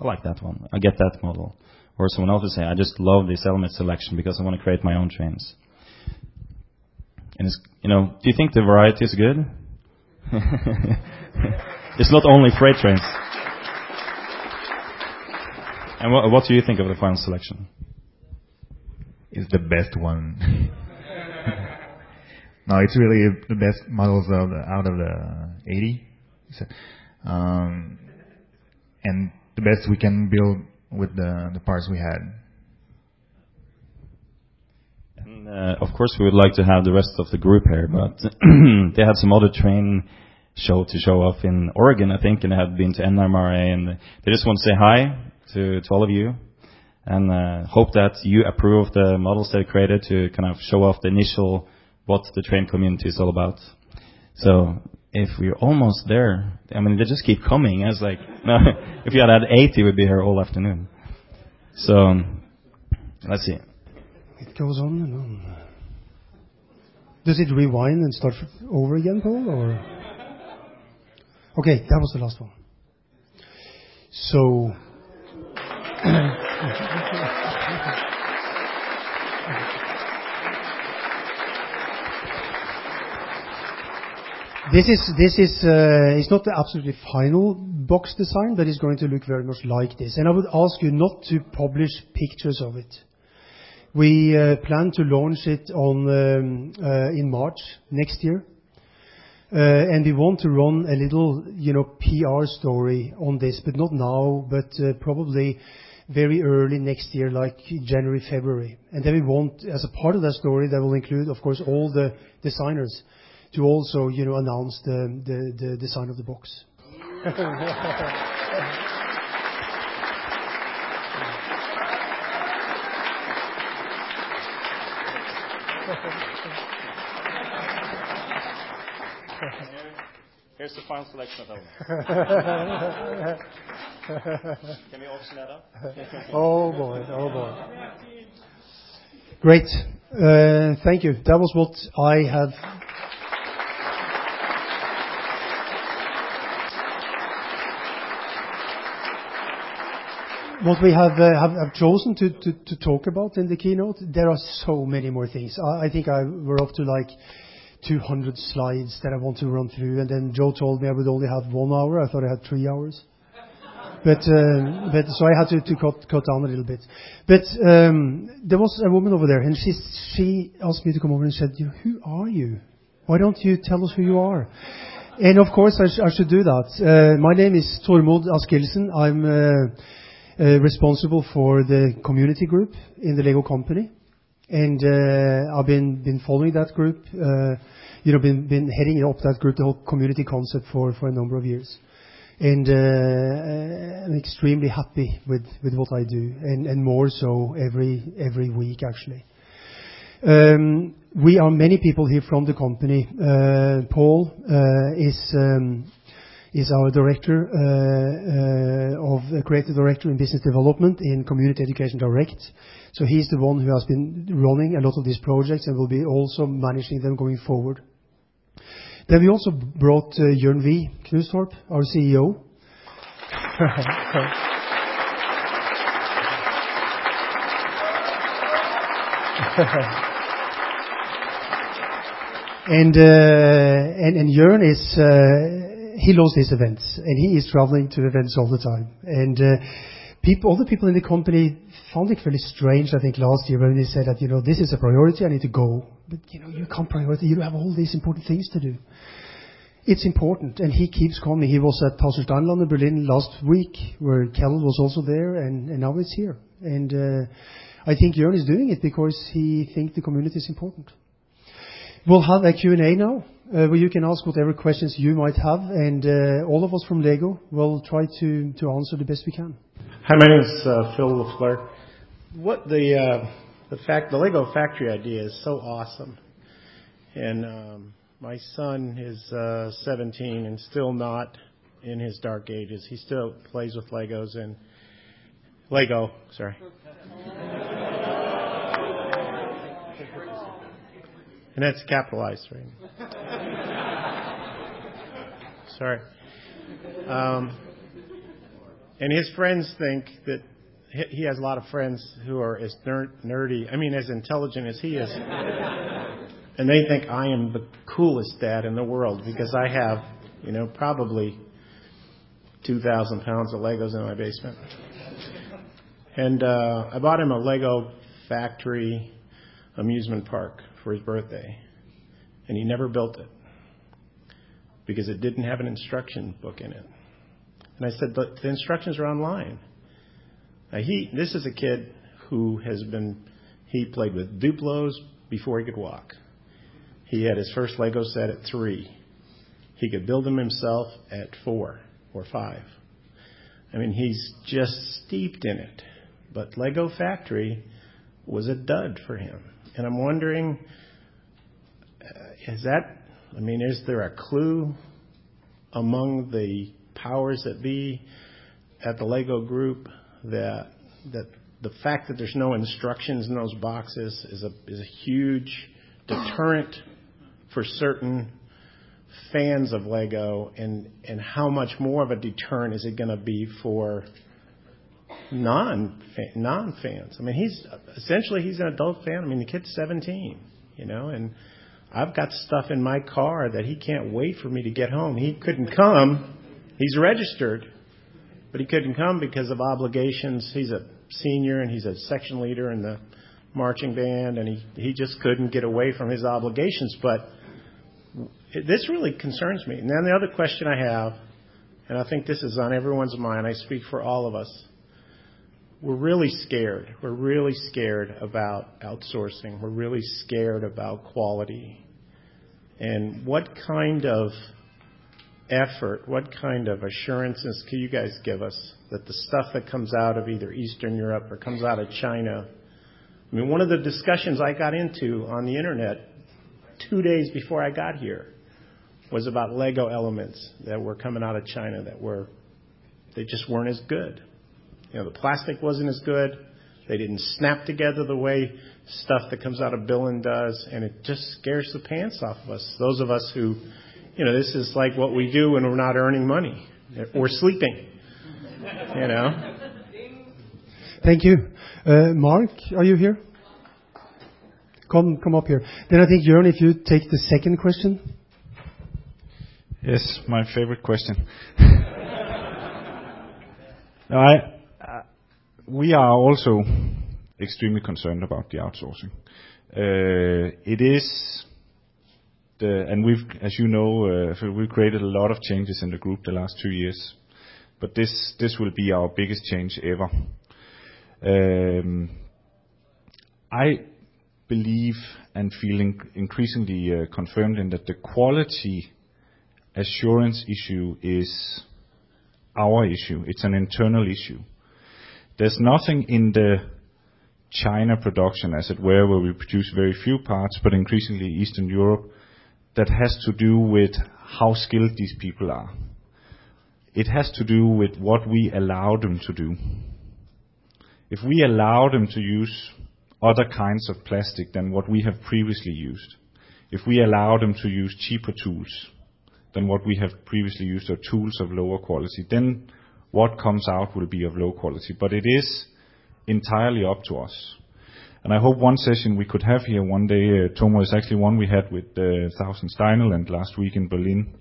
I like that one. I get that model. Or someone else will say, I just love this element selection because I want to create my own trains. And it's, you know, do you think the variety is good? [LAUGHS] it's not only freight trains. And what, what do you think of the final selection? It's the best one. [LAUGHS] no, it's really the best models of the, out of the 80. So, um, and the best we can build with the, the parts we had. Uh, of course, we would like to have the rest of the group here, but [CLEARS THROAT] they had some other train show to show off in Oregon, I think, and they had been to NMRA, and they just want to say hi to, all of you and uh, hope that you approve the models they created to kind of show off the initial what the train community is all about. So if we're almost there, I mean, they just keep coming. I was like, [LAUGHS] no, if you had had 80, we'd be here all afternoon. So let's see. It goes on and on. Does it rewind and start over again, Paul, or? Okay, that was the last one. So. [COUGHS] This is this is uh, it's not the absolutely final box design, but it's going to look very much like this. And I would ask you not to publish pictures of it. We uh, plan to launch it on um, uh, in March next year. Uh, and We want to run a little, you know, PR story on this, but not now, but probably very early next year, like January, February. And Then we want, as a part of that story, that will include, of course, all the designers to also, you know, announce the design of the box. [LAUGHS] selection of them. [LAUGHS] Can we auction that up? oh boy, oh boy. Great. Uh, thank you. That was what I have. What we have, uh, chosen to, to, to, talk about in the keynote, there are so many more things. I, I think I, we're up to like 200 slides that I want to run through. And then Joe told me I would only have one hour. I thought I had three hours. [LAUGHS] But, uh, but so I had to, to cut, cut down a little bit. But um, there was a woman over there, and she, she asked me to come over and said, "Who are you? Why don't you tell us who you are?" And of course, I, sh- I should do that. Uh, my name is Tormod Askildsen. I'm uh, uh, responsible for the community group in the Lego company. And uh, I've been following that group, uh, you know, been heading up that group, the whole community concept for a number of years. And uh, I'm extremely happy with what I do, and more so every week, actually. We are many people here from the company. Paul is our director uh uh of creative director in business development in Community Education Direct. So he's the one who has been running a lot of these projects and will be also managing them going forward. Then we also brought Jørgen Vig Knudstorp, our CEO. [LAUGHS] Jørgen loves these events, and he is traveling to events all the time. And all the people in the company found it very strange, I think, last year when he said that, you know, "This is a priority, I need to go." But, you know, you can't prioritize. You have all these important things to do. It's important, and he keeps coming. He was at Pasulsteinland in Berlin last week, where Kjeld was also there, and now he's here. And uh, I think Jørgen is doing it because he thinks the community is important. We'll have a Q&A now, where you can ask whatever questions you might have, and all of us from LEGO will try to to answer the best we can. Hi, my name is Phil LaFleur. What the uh the fact the LEGO factory idea is so awesome. And um my son is 17 and still not in his dark ages. He still plays with Legos and Lego, sorry. And that's capitalized, right? Sorry. Um, and his friends think that he has a lot of friends who are as nerdy, I mean, as intelligent as he is. And they think I am the coolest dad in the world because I have you know, probably 2,000 pounds of Legos in my basement. And uh, I bought him a Lego factory amusement park for his birthday, and he never built it because it didn't have an instruction book in it. And I said, "The instructions are online." He this is a kid who has been, he played with Duplos before he could walk. He had his first Lego set at three. He could build them himself at four or five. I mean, He's just steeped in it. But Lego Factory was a dud for him. And I'm wondering, uh, is there a clue among the powers that be at the LEGO Group that that the fact that there's no instructions in those boxes is a is a huge deterrent for certain fans of Lego, and and how much more of a deterrent is it going to be for non non fans? I mean, he's essentially, he's an adult fan. I mean, the kid's 17. I've got stuff in my car that he can't wait for me to get home. He couldn't come. He's registered, but he couldn't come because of obligations. He's a senior, and he's a section leader in the marching band, and he he just couldn't get away from his obligations. But this really concerns me. And then the other question I have, and I think this is on everyone's mind, I speak for all of us. We're really scared. We're really scared about outsourcing. We're really scared about quality. And what kind of effort, what kind of assurances can you guys give us that the stuff that comes out of either Eastern Europe or comes out of China? I mean, one of the discussions I got into on the internet two days before I got here was about Lego elements that were coming out of China that were, they just weren't as good. You know, the plastic wasn't as good. They didn't snap together the way stuff that comes out of Billund does, and it just scares the pants off of us. Those of us who, you know, this is like what we do when we're not earning money or sleeping. You know. Thank you. Uh, Mark, are you here? Come come up here. Then I think, Jørgen, if you take the second question. Yes, my favorite question. [LAUGHS] We are also extremely concerned about the outsourcing. Uh, it is the. And we've, as you know, uh, we've created a lot of changes in the group the last two years, but this this will be our biggest change ever. Um, I believe and feeling increasingly uh, confirmed in that the quality assurance issue is our issue. It's an internal issue. There's nothing in the China production, as it were, where we produce very few parts, but increasingly Eastern Europe, that has to do with how skilled these people are. It has to do with what we allow them to do. If we allow them to use other kinds of plastic than what we have previously used, if we allow them to use cheaper tools than what we have previously used, or tools of lower quality, then what comes out will be of low quality. But it is entirely up to us. And I hope one session we could have here one day, uh, Tormod, is actually one we had with uh, 1000 Steineland last week in Berlin,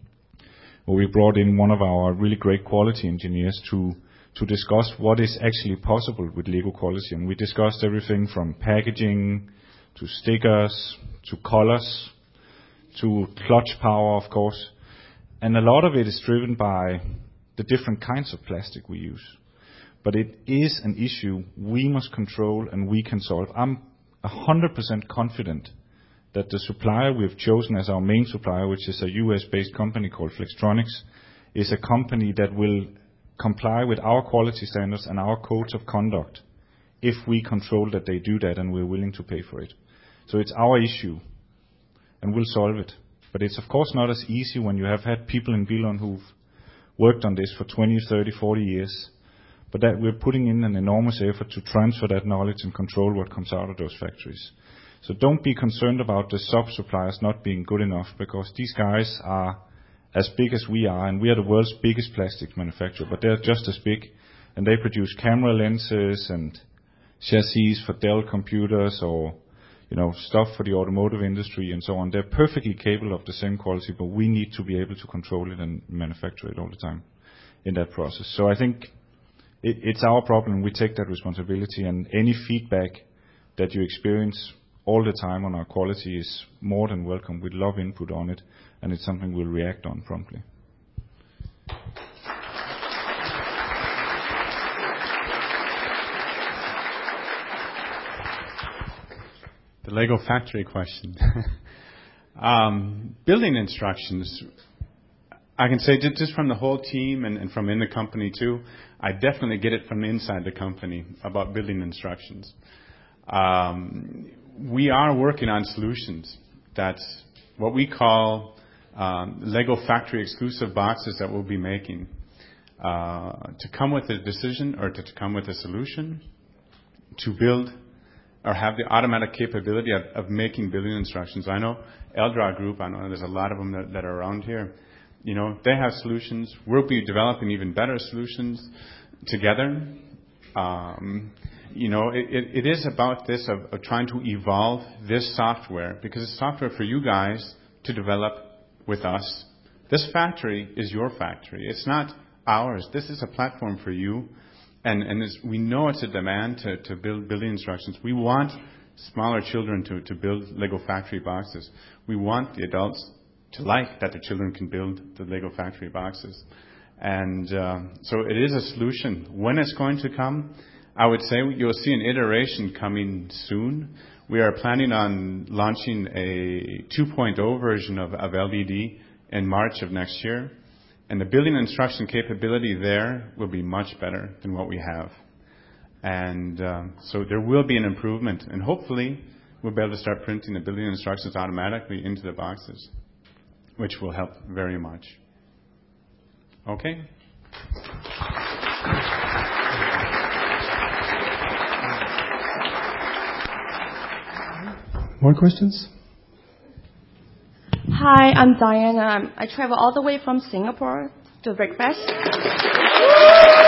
where we brought in one of our really great quality engineers to discuss what is actually possible with LEGO quality. And we discussed everything from packaging to stickers, to colors, to clutch power, of course. And a lot of it is driven by the different kinds of plastic we use. But it is an issue we must control and we can solve. I'm 100% confident that the supplier we've chosen as our main supplier, which is a U.S.-based company called Flextronics, is a company that will comply with our quality standards and our codes of conduct if we control that they do that, and we're willing to pay for it. So it's our issue, and we'll solve it. But it's of course not as easy when you have had people in Billund who've worked on this for 20, 30, 40 years, but that we're putting in an enormous effort to transfer that knowledge and control what comes out of those factories. So don't be concerned about the sub-suppliers not being good enough, because these guys are as big as we are, and we are the world's biggest plastic manufacturer, but they're just as big, and they produce camera lenses and chassis for Dell computers or, you know, stuff for the automotive industry and so on. They're perfectly capable of the same quality, but we need to be able to control it and manufacture it all the time in that process. So I think it's our problem, we take that responsibility, and any feedback that you experience all the time on our quality is more than welcome. We'd love input on it, and it's something we'll react on promptly. The Lego factory question. [LAUGHS] Um, building instructions, I can say just from the whole team and from in the company too, I definitely get it from inside the company about building instructions. Um, we are working on solutions. That's what we call um, Lego factory exclusive boxes that we'll be making uh, to come with a decision or to come with a solution to build or have the automatic capability of making billion instructions. I know LDraw Group, I know there's a lot of them that are around here. You know, they have solutions. We'll be developing even better solutions together. Um, you know, it is about this of trying to evolve this software because it's software for you guys to develop with us. This factory is your factory. It's not ours. This is a platform for you. And we know it's a demand to build building instructions. We want smaller children to build Lego factory boxes. We want the adults to like that the children can build the Lego factory boxes. And um, so it is a solution. When it's going to come, I would say you'll see an iteration coming soon. We are planning on launching a 2.0 version of LDD in March of next year, and the building instruction capability there will be much better than what we have. And um, so there will be an improvement, and hopefully we'll be able to start printing the building instructions automatically into the boxes, which will help very much. Okay? More questions? Hi, I'm Diana. Um, I travel all the way from Singapore to BrickFest.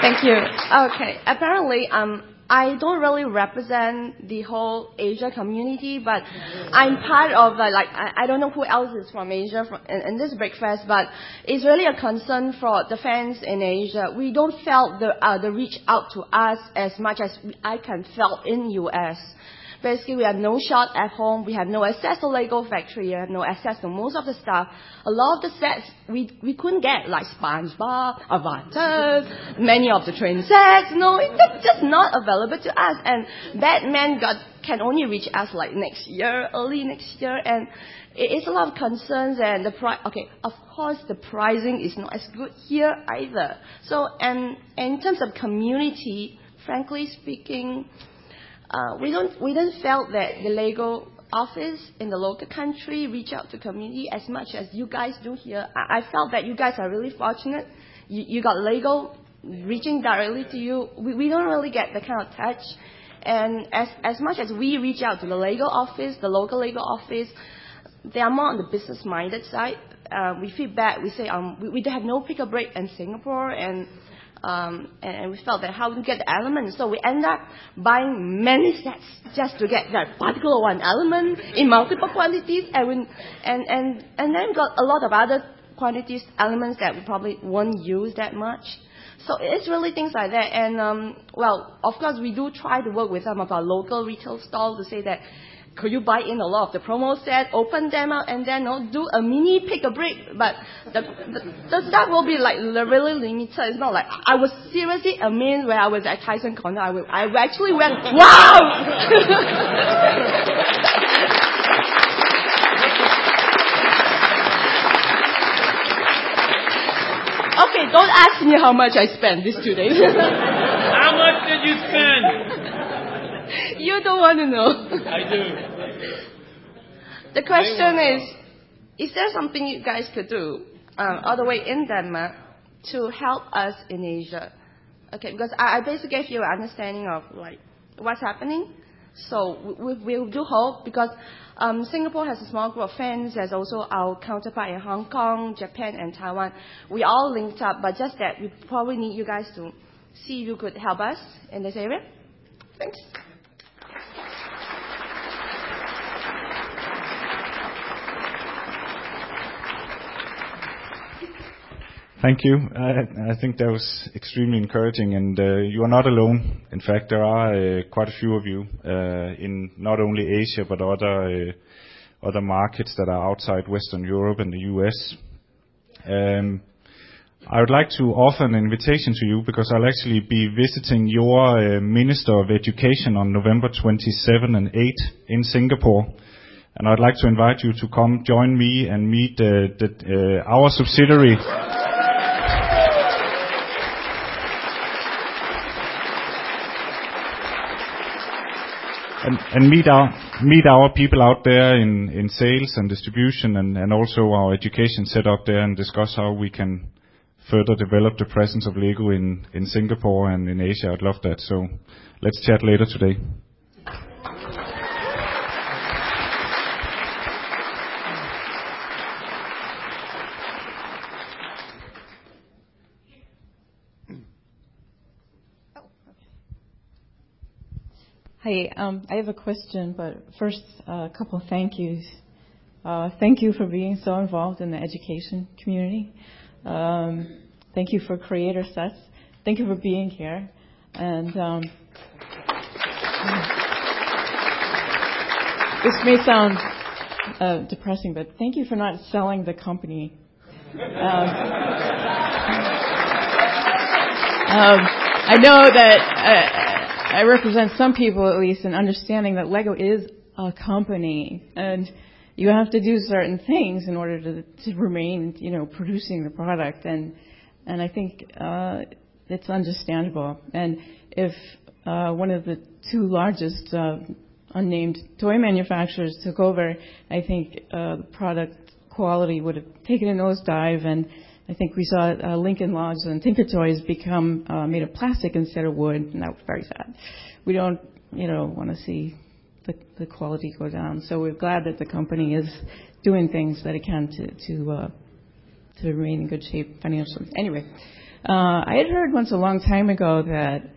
Thank you. Okay. Apparently, um, I don't really represent the whole Asia community, but I'm part of the, like, I don't know who else is from Asia in this BrickFest, but it's really a concern for the fans in Asia. We don't felt the uh, the reach out to us as much as I can felt in U.S. basically we had no shot at home. We had no access to Lego factory. We had no access to most of the stuff. A lot of the sets we we couldn't get, like SpongeBob, Avatar, many of the train sets. No, it's just not available to us. And Batman got can only reach us like next year, early next year, and it's a lot of concerns and the price. Okay, of course the pricing is not as good here either. So and, and in terms of community, frankly speaking, uh, we don't we don't felt that the Lego office in the local country reach out to community as much as you guys do here. I, I felt that you guys are really fortunate. You, you got Lego reaching directly to you. We, we don't really get the kind of touch. And as, as much as we reach out to the legal office, the local legal office, they are more on the business-minded side. Uh, we feedback, we say um, we, we have no Pick a Brick in Singapore, and um, and we felt that how to get the element. So we end up buying many sets just to get that particular one element in multiple quantities, and we, and and and then got a lot of other quantities elements that we probably won't use that much. So it's really things like that. And um, well, of course, we do try to work with some of our local retail stalls to say that could you buy in a lot of the promo set, open them up, and then do a mini Pick a Brick? But the, the, the stuff will be like really limited. It's not like I was seriously amazed when I was at Tysons Corner. I, I actually went, wow! [LAUGHS] okay, don't ask me how much I spent these two days. how much did you spend? You don't want to know. I do. The question is, is there something you guys could do um, all the way in Denmark to help us in Asia? Okay, because I, I basically gave you an understanding of like what's happening. So we, we do hope because um, Singapore has a small group of fans. There's also our counterpart in Hong Kong, Japan, and Taiwan. We all linked up, but just that we probably need you guys to see if you could help us in this area. Thanks. Thank you. I think that was extremely encouraging, and uh, you are not alone. In fact, there are uh, quite a few of you uh, in not only Asia, but other markets that are outside Western Europe and the U.S. Um, I would like to offer an invitation to you because I'll actually be visiting your Minister of Education on November 27 and 8 in Singapore. and I'd like to invite you to come join me and meet our subsidiary. And meet our meet our people out there in sales and distribution and also our education set up there and discuss how we can further develop the presence of LEGO in Singapore and in Asia. I'd love that. So Let's chat later today. Hi. Um, I have a question, but first, a couple of thank yous. Uh, thank you for being so involved in the education community. Um, thank you for creator sets. Thank you for being here. And um, this may sound uh, depressing, but thank you for not selling the company. Um, [LAUGHS] um, I know that. I represent some people at least in understanding that Lego is a company and you have to do certain things in order to, to remain, you know, producing the product and and I think uh, it's understandable. And if uh, one of the two largest uh, unnamed toy manufacturers took over, I think uh, the product quality would have taken a nosedive and I think we saw uh, Lincoln Logs and Tinker Toys become uh, made of plastic instead of wood, and that was very sad. We don't, you know, want to see the, the quality go down. So we're glad that the company is doing things that it can to to uh, to remain in good shape financially. Anyway, uh, I had heard once a long time ago that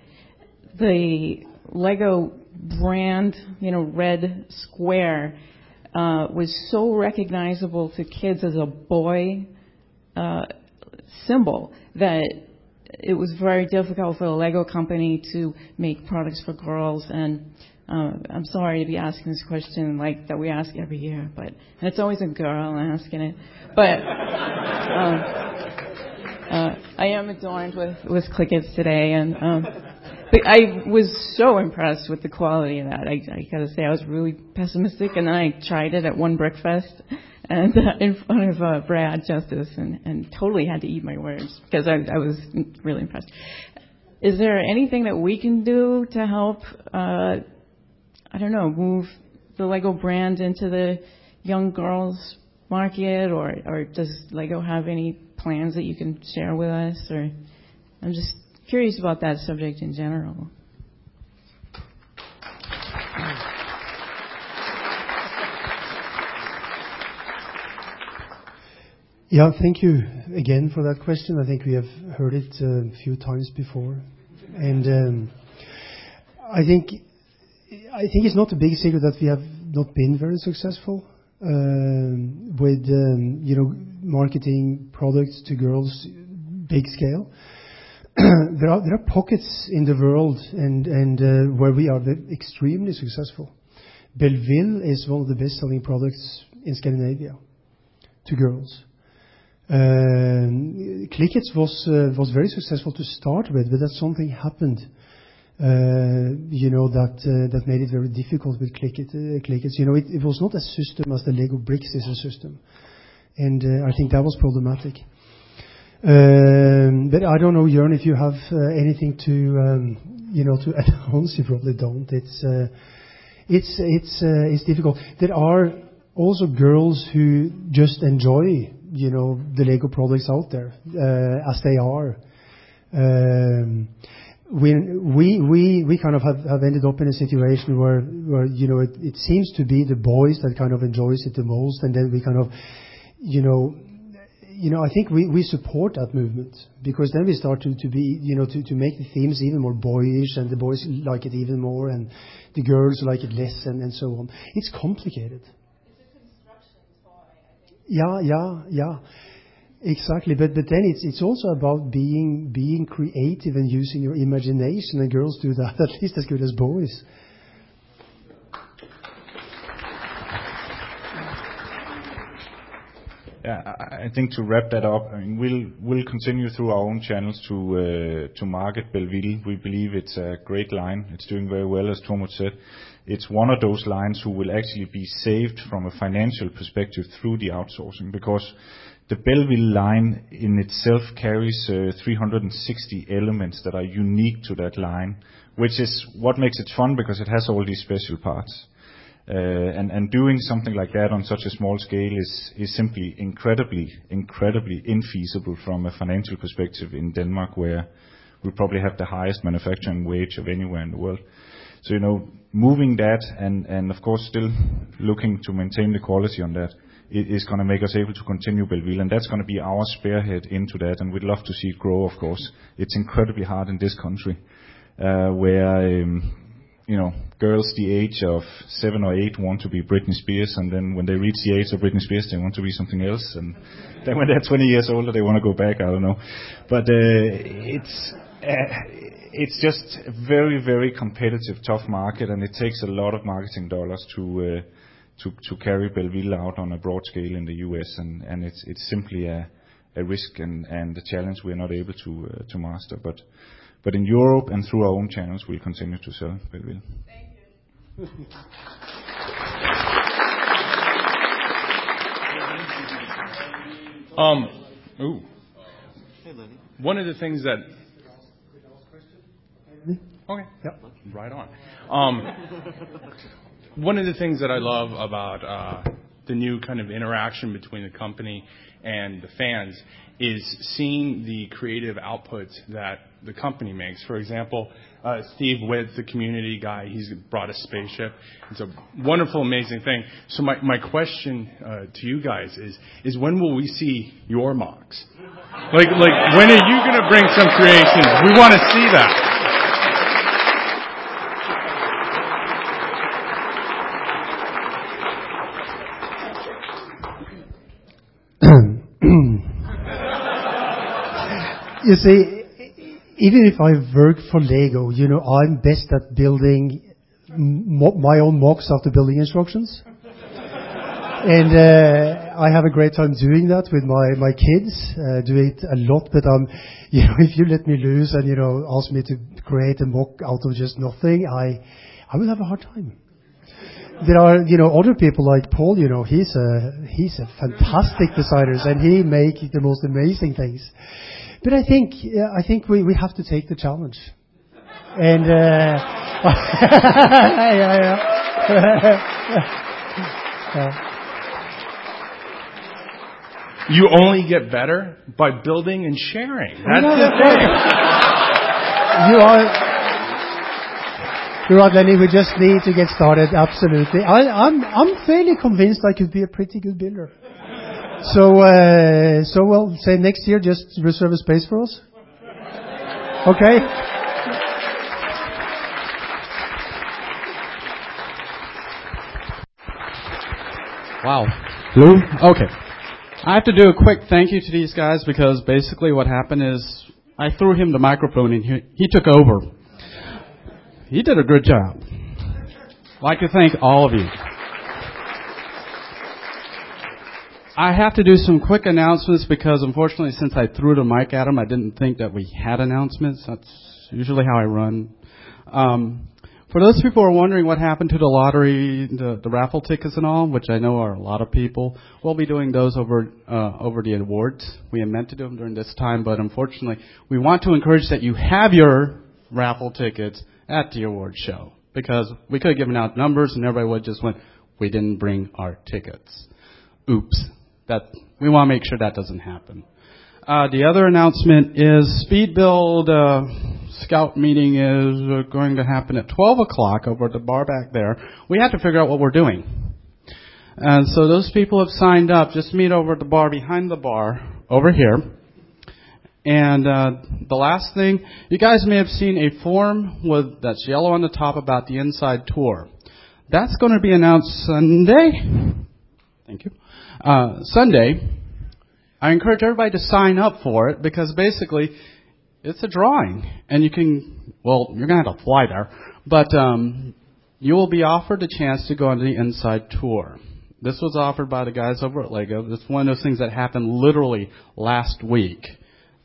the Lego brand, you know, red square, uh, was so recognizable to kids as a boy uh, symbol that it was very difficult for the Lego company to make products for girls. And Uh, I'm sorry to be asking this question like that we ask every year, but and it's always a girl asking it. But [LAUGHS] um, uh, I am adorned with with Clikits today, and um, but I was so impressed with the quality of that. I, I gotta say, I was really pessimistic, and then I tried it at one Brickfest and uh, in front of uh, Brad Justice, and, and totally had to eat my words because I, I was really impressed. Is there anything that we can do to help? Uh, I don't know, move the Lego brand into the young girls market, or or does Lego have any plans that you can share with us? Or I'm just curious about that subject in general. Yeah, thank you again for that question. I think we have heard it a few times before. and um, I think I think it's not a big secret that we have not been very successful um, with um, you know marketing products to girls big scale. [CLEARS THROAT] there are pockets in the world and uh, where we are extremely successful. Belville is one of the best selling products in Scandinavia to girls. Ehm, Clikits was uh, was very successful to start with, but that something happened eh, you know, that eh, that made it very difficult with know, it was not a system as the Lego bricks is a system. and I think that was problematic. Um, but I don't know, Jørn, if you have anything to, ehm, you know, to [LAUGHS] announce. You probably don't. It's it's difficult. There are also girls who just enjoy, you know, the Lego products out there, as they are Um we we we we kind of have have ended up in a situation where, where you know, it seems to be the boys that kind of enjoys it the most, and then we kind of, you know, You know, I think we support that movement because then we start to be, you know, to make the themes even more boyish, and the boys like it even more, and the girls like it less, and and so on. It's complicated. It's a construction toy, I think. Yeah. Yeah. Yeah. Exactly. But but then it's it's also about being being creative and using your imagination, and girls do that [LAUGHS] at least as good as boys. Yeah. I think to wrap that up, I mean, we'll we'll continue through our own channels to uh, to market Belville. We believe it's a great line. It's doing very well, as Tormod said. It's one of those lines who will actually be saved from a financial perspective through the outsourcing because the Belville line in itself carries uh, 360 elements that are unique to that line, which is what makes it fun because it has all these special parts. Uh, and doing something like that on such a small scale is simply incredibly, incredibly infeasible from a financial perspective in Denmark, where we probably have the highest manufacturing wage of anywhere in the world. So, you know, moving that and and of course, still looking to maintain the quality on that is gonna make us able to continue Belville, and that's gonna be our spearhead into that, and we'd love to see it grow, of course. It's incredibly hard in this country, uh, where, um, you know, girls the age of seven or eight want to be Britney Spears, and then when they reach the age of Britney Spears, they want to be something else. And [LAUGHS] then when they're 20 years older, they wanna go back. I don't know. But uh, it's uh, just a very, very competitive, tough market, and it takes a lot of marketing dollars to uh to carry Belville out on a broad scale in the U.S. And it's it's simply a risk and and a challenge we're not able to to master. But in Europe and through our own channels, we'll continue to sell Belville. Thank you. One of the things that Quick last question. Okay. Yep. Right on. Um, one of the things that I love about uh, the new kind of interaction between the company and the fans is seeing the creative outputs that the company makes. For example, uh, Steve Witt, the community guy, he's brought a spaceship. It's a wonderful, amazing thing. So my my question uh, to you guys is is when will we see your MOCs? Like, when are you gonna bring some creations? We wanna see that. You see, even if I work for Lego, you know, I'm best at building my own MOCs after building instructions. and uh, I have a great time doing that with my my kids. Uh, do it a lot, but um, [LAUGHS] you know, if you let me loose and you know ask me to create a MOC out of just nothing, I I will have a hard time. There are you know other people like Paul. You know, he's a he's a fantastic designer, and he make the most amazing things. But I think I think we we have to take the challenge. And uh, [LAUGHS] yeah, yeah. [LAUGHS] yeah. You only get better by building and sharing. That's the thing. You are. You're right, Lenny. We just need to get started. Absolutely. I, I'm I'm fairly convinced I could be a pretty good builder. So uh, so well, say next year, just reserve a space for us. Okay. Wow. Lou? Okay. I have to do a quick thank you to these guys because basically what happened is I threw him the microphone and he, he took over. He did a good job. I'd like to thank all of you. I have to do some quick announcements because unfortunately since I threw the mic at him, I didn't think that we had announcements. That's usually how I run. Um, for those people who are wondering what happened to the lottery, the, the raffle tickets and all, which I know are a lot of people, we'll be doing those over uh, over the awards. We had meant to do them during this time, but unfortunately, we want to encourage that you have your raffle tickets at the award show because we could have given out numbers and everybody would just went, we didn't bring our tickets. Oops. That we want to make sure that doesn't happen. Uh, the other announcement is Speed Build uh, Scout meeting is uh, going to happen at 12 o'clock over at the bar back there. We have to figure out what we're doing. And so those people have signed up. Just meet over at the bar behind the bar over here. And uh, the last thing, you guys may have seen a form with that's yellow on the top about the inside tour. That's going to be announced Sunday. Thank you. Uh, Sunday. I encourage everybody to sign up for it because basically it's a drawing, and you can. Well, you're gonna have to fly there, but um, you will be offered a chance to go on the inside tour. This was offered by the guys over at Lego. It's one of those things that happened literally last week.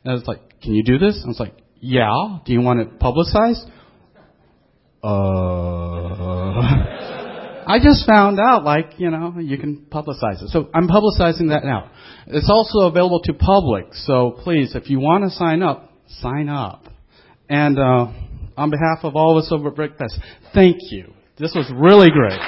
And I was like, "Can you do this?" And I was like, "Yeah." Do you want it publicized? Uh. [LAUGHS] I just found out, like, you know, you can publicize it. So I'm publicizing that now. It's also available to public. So please, if you want to sign up, sign up. And uh, on behalf of all of us over at thank you. This was really great.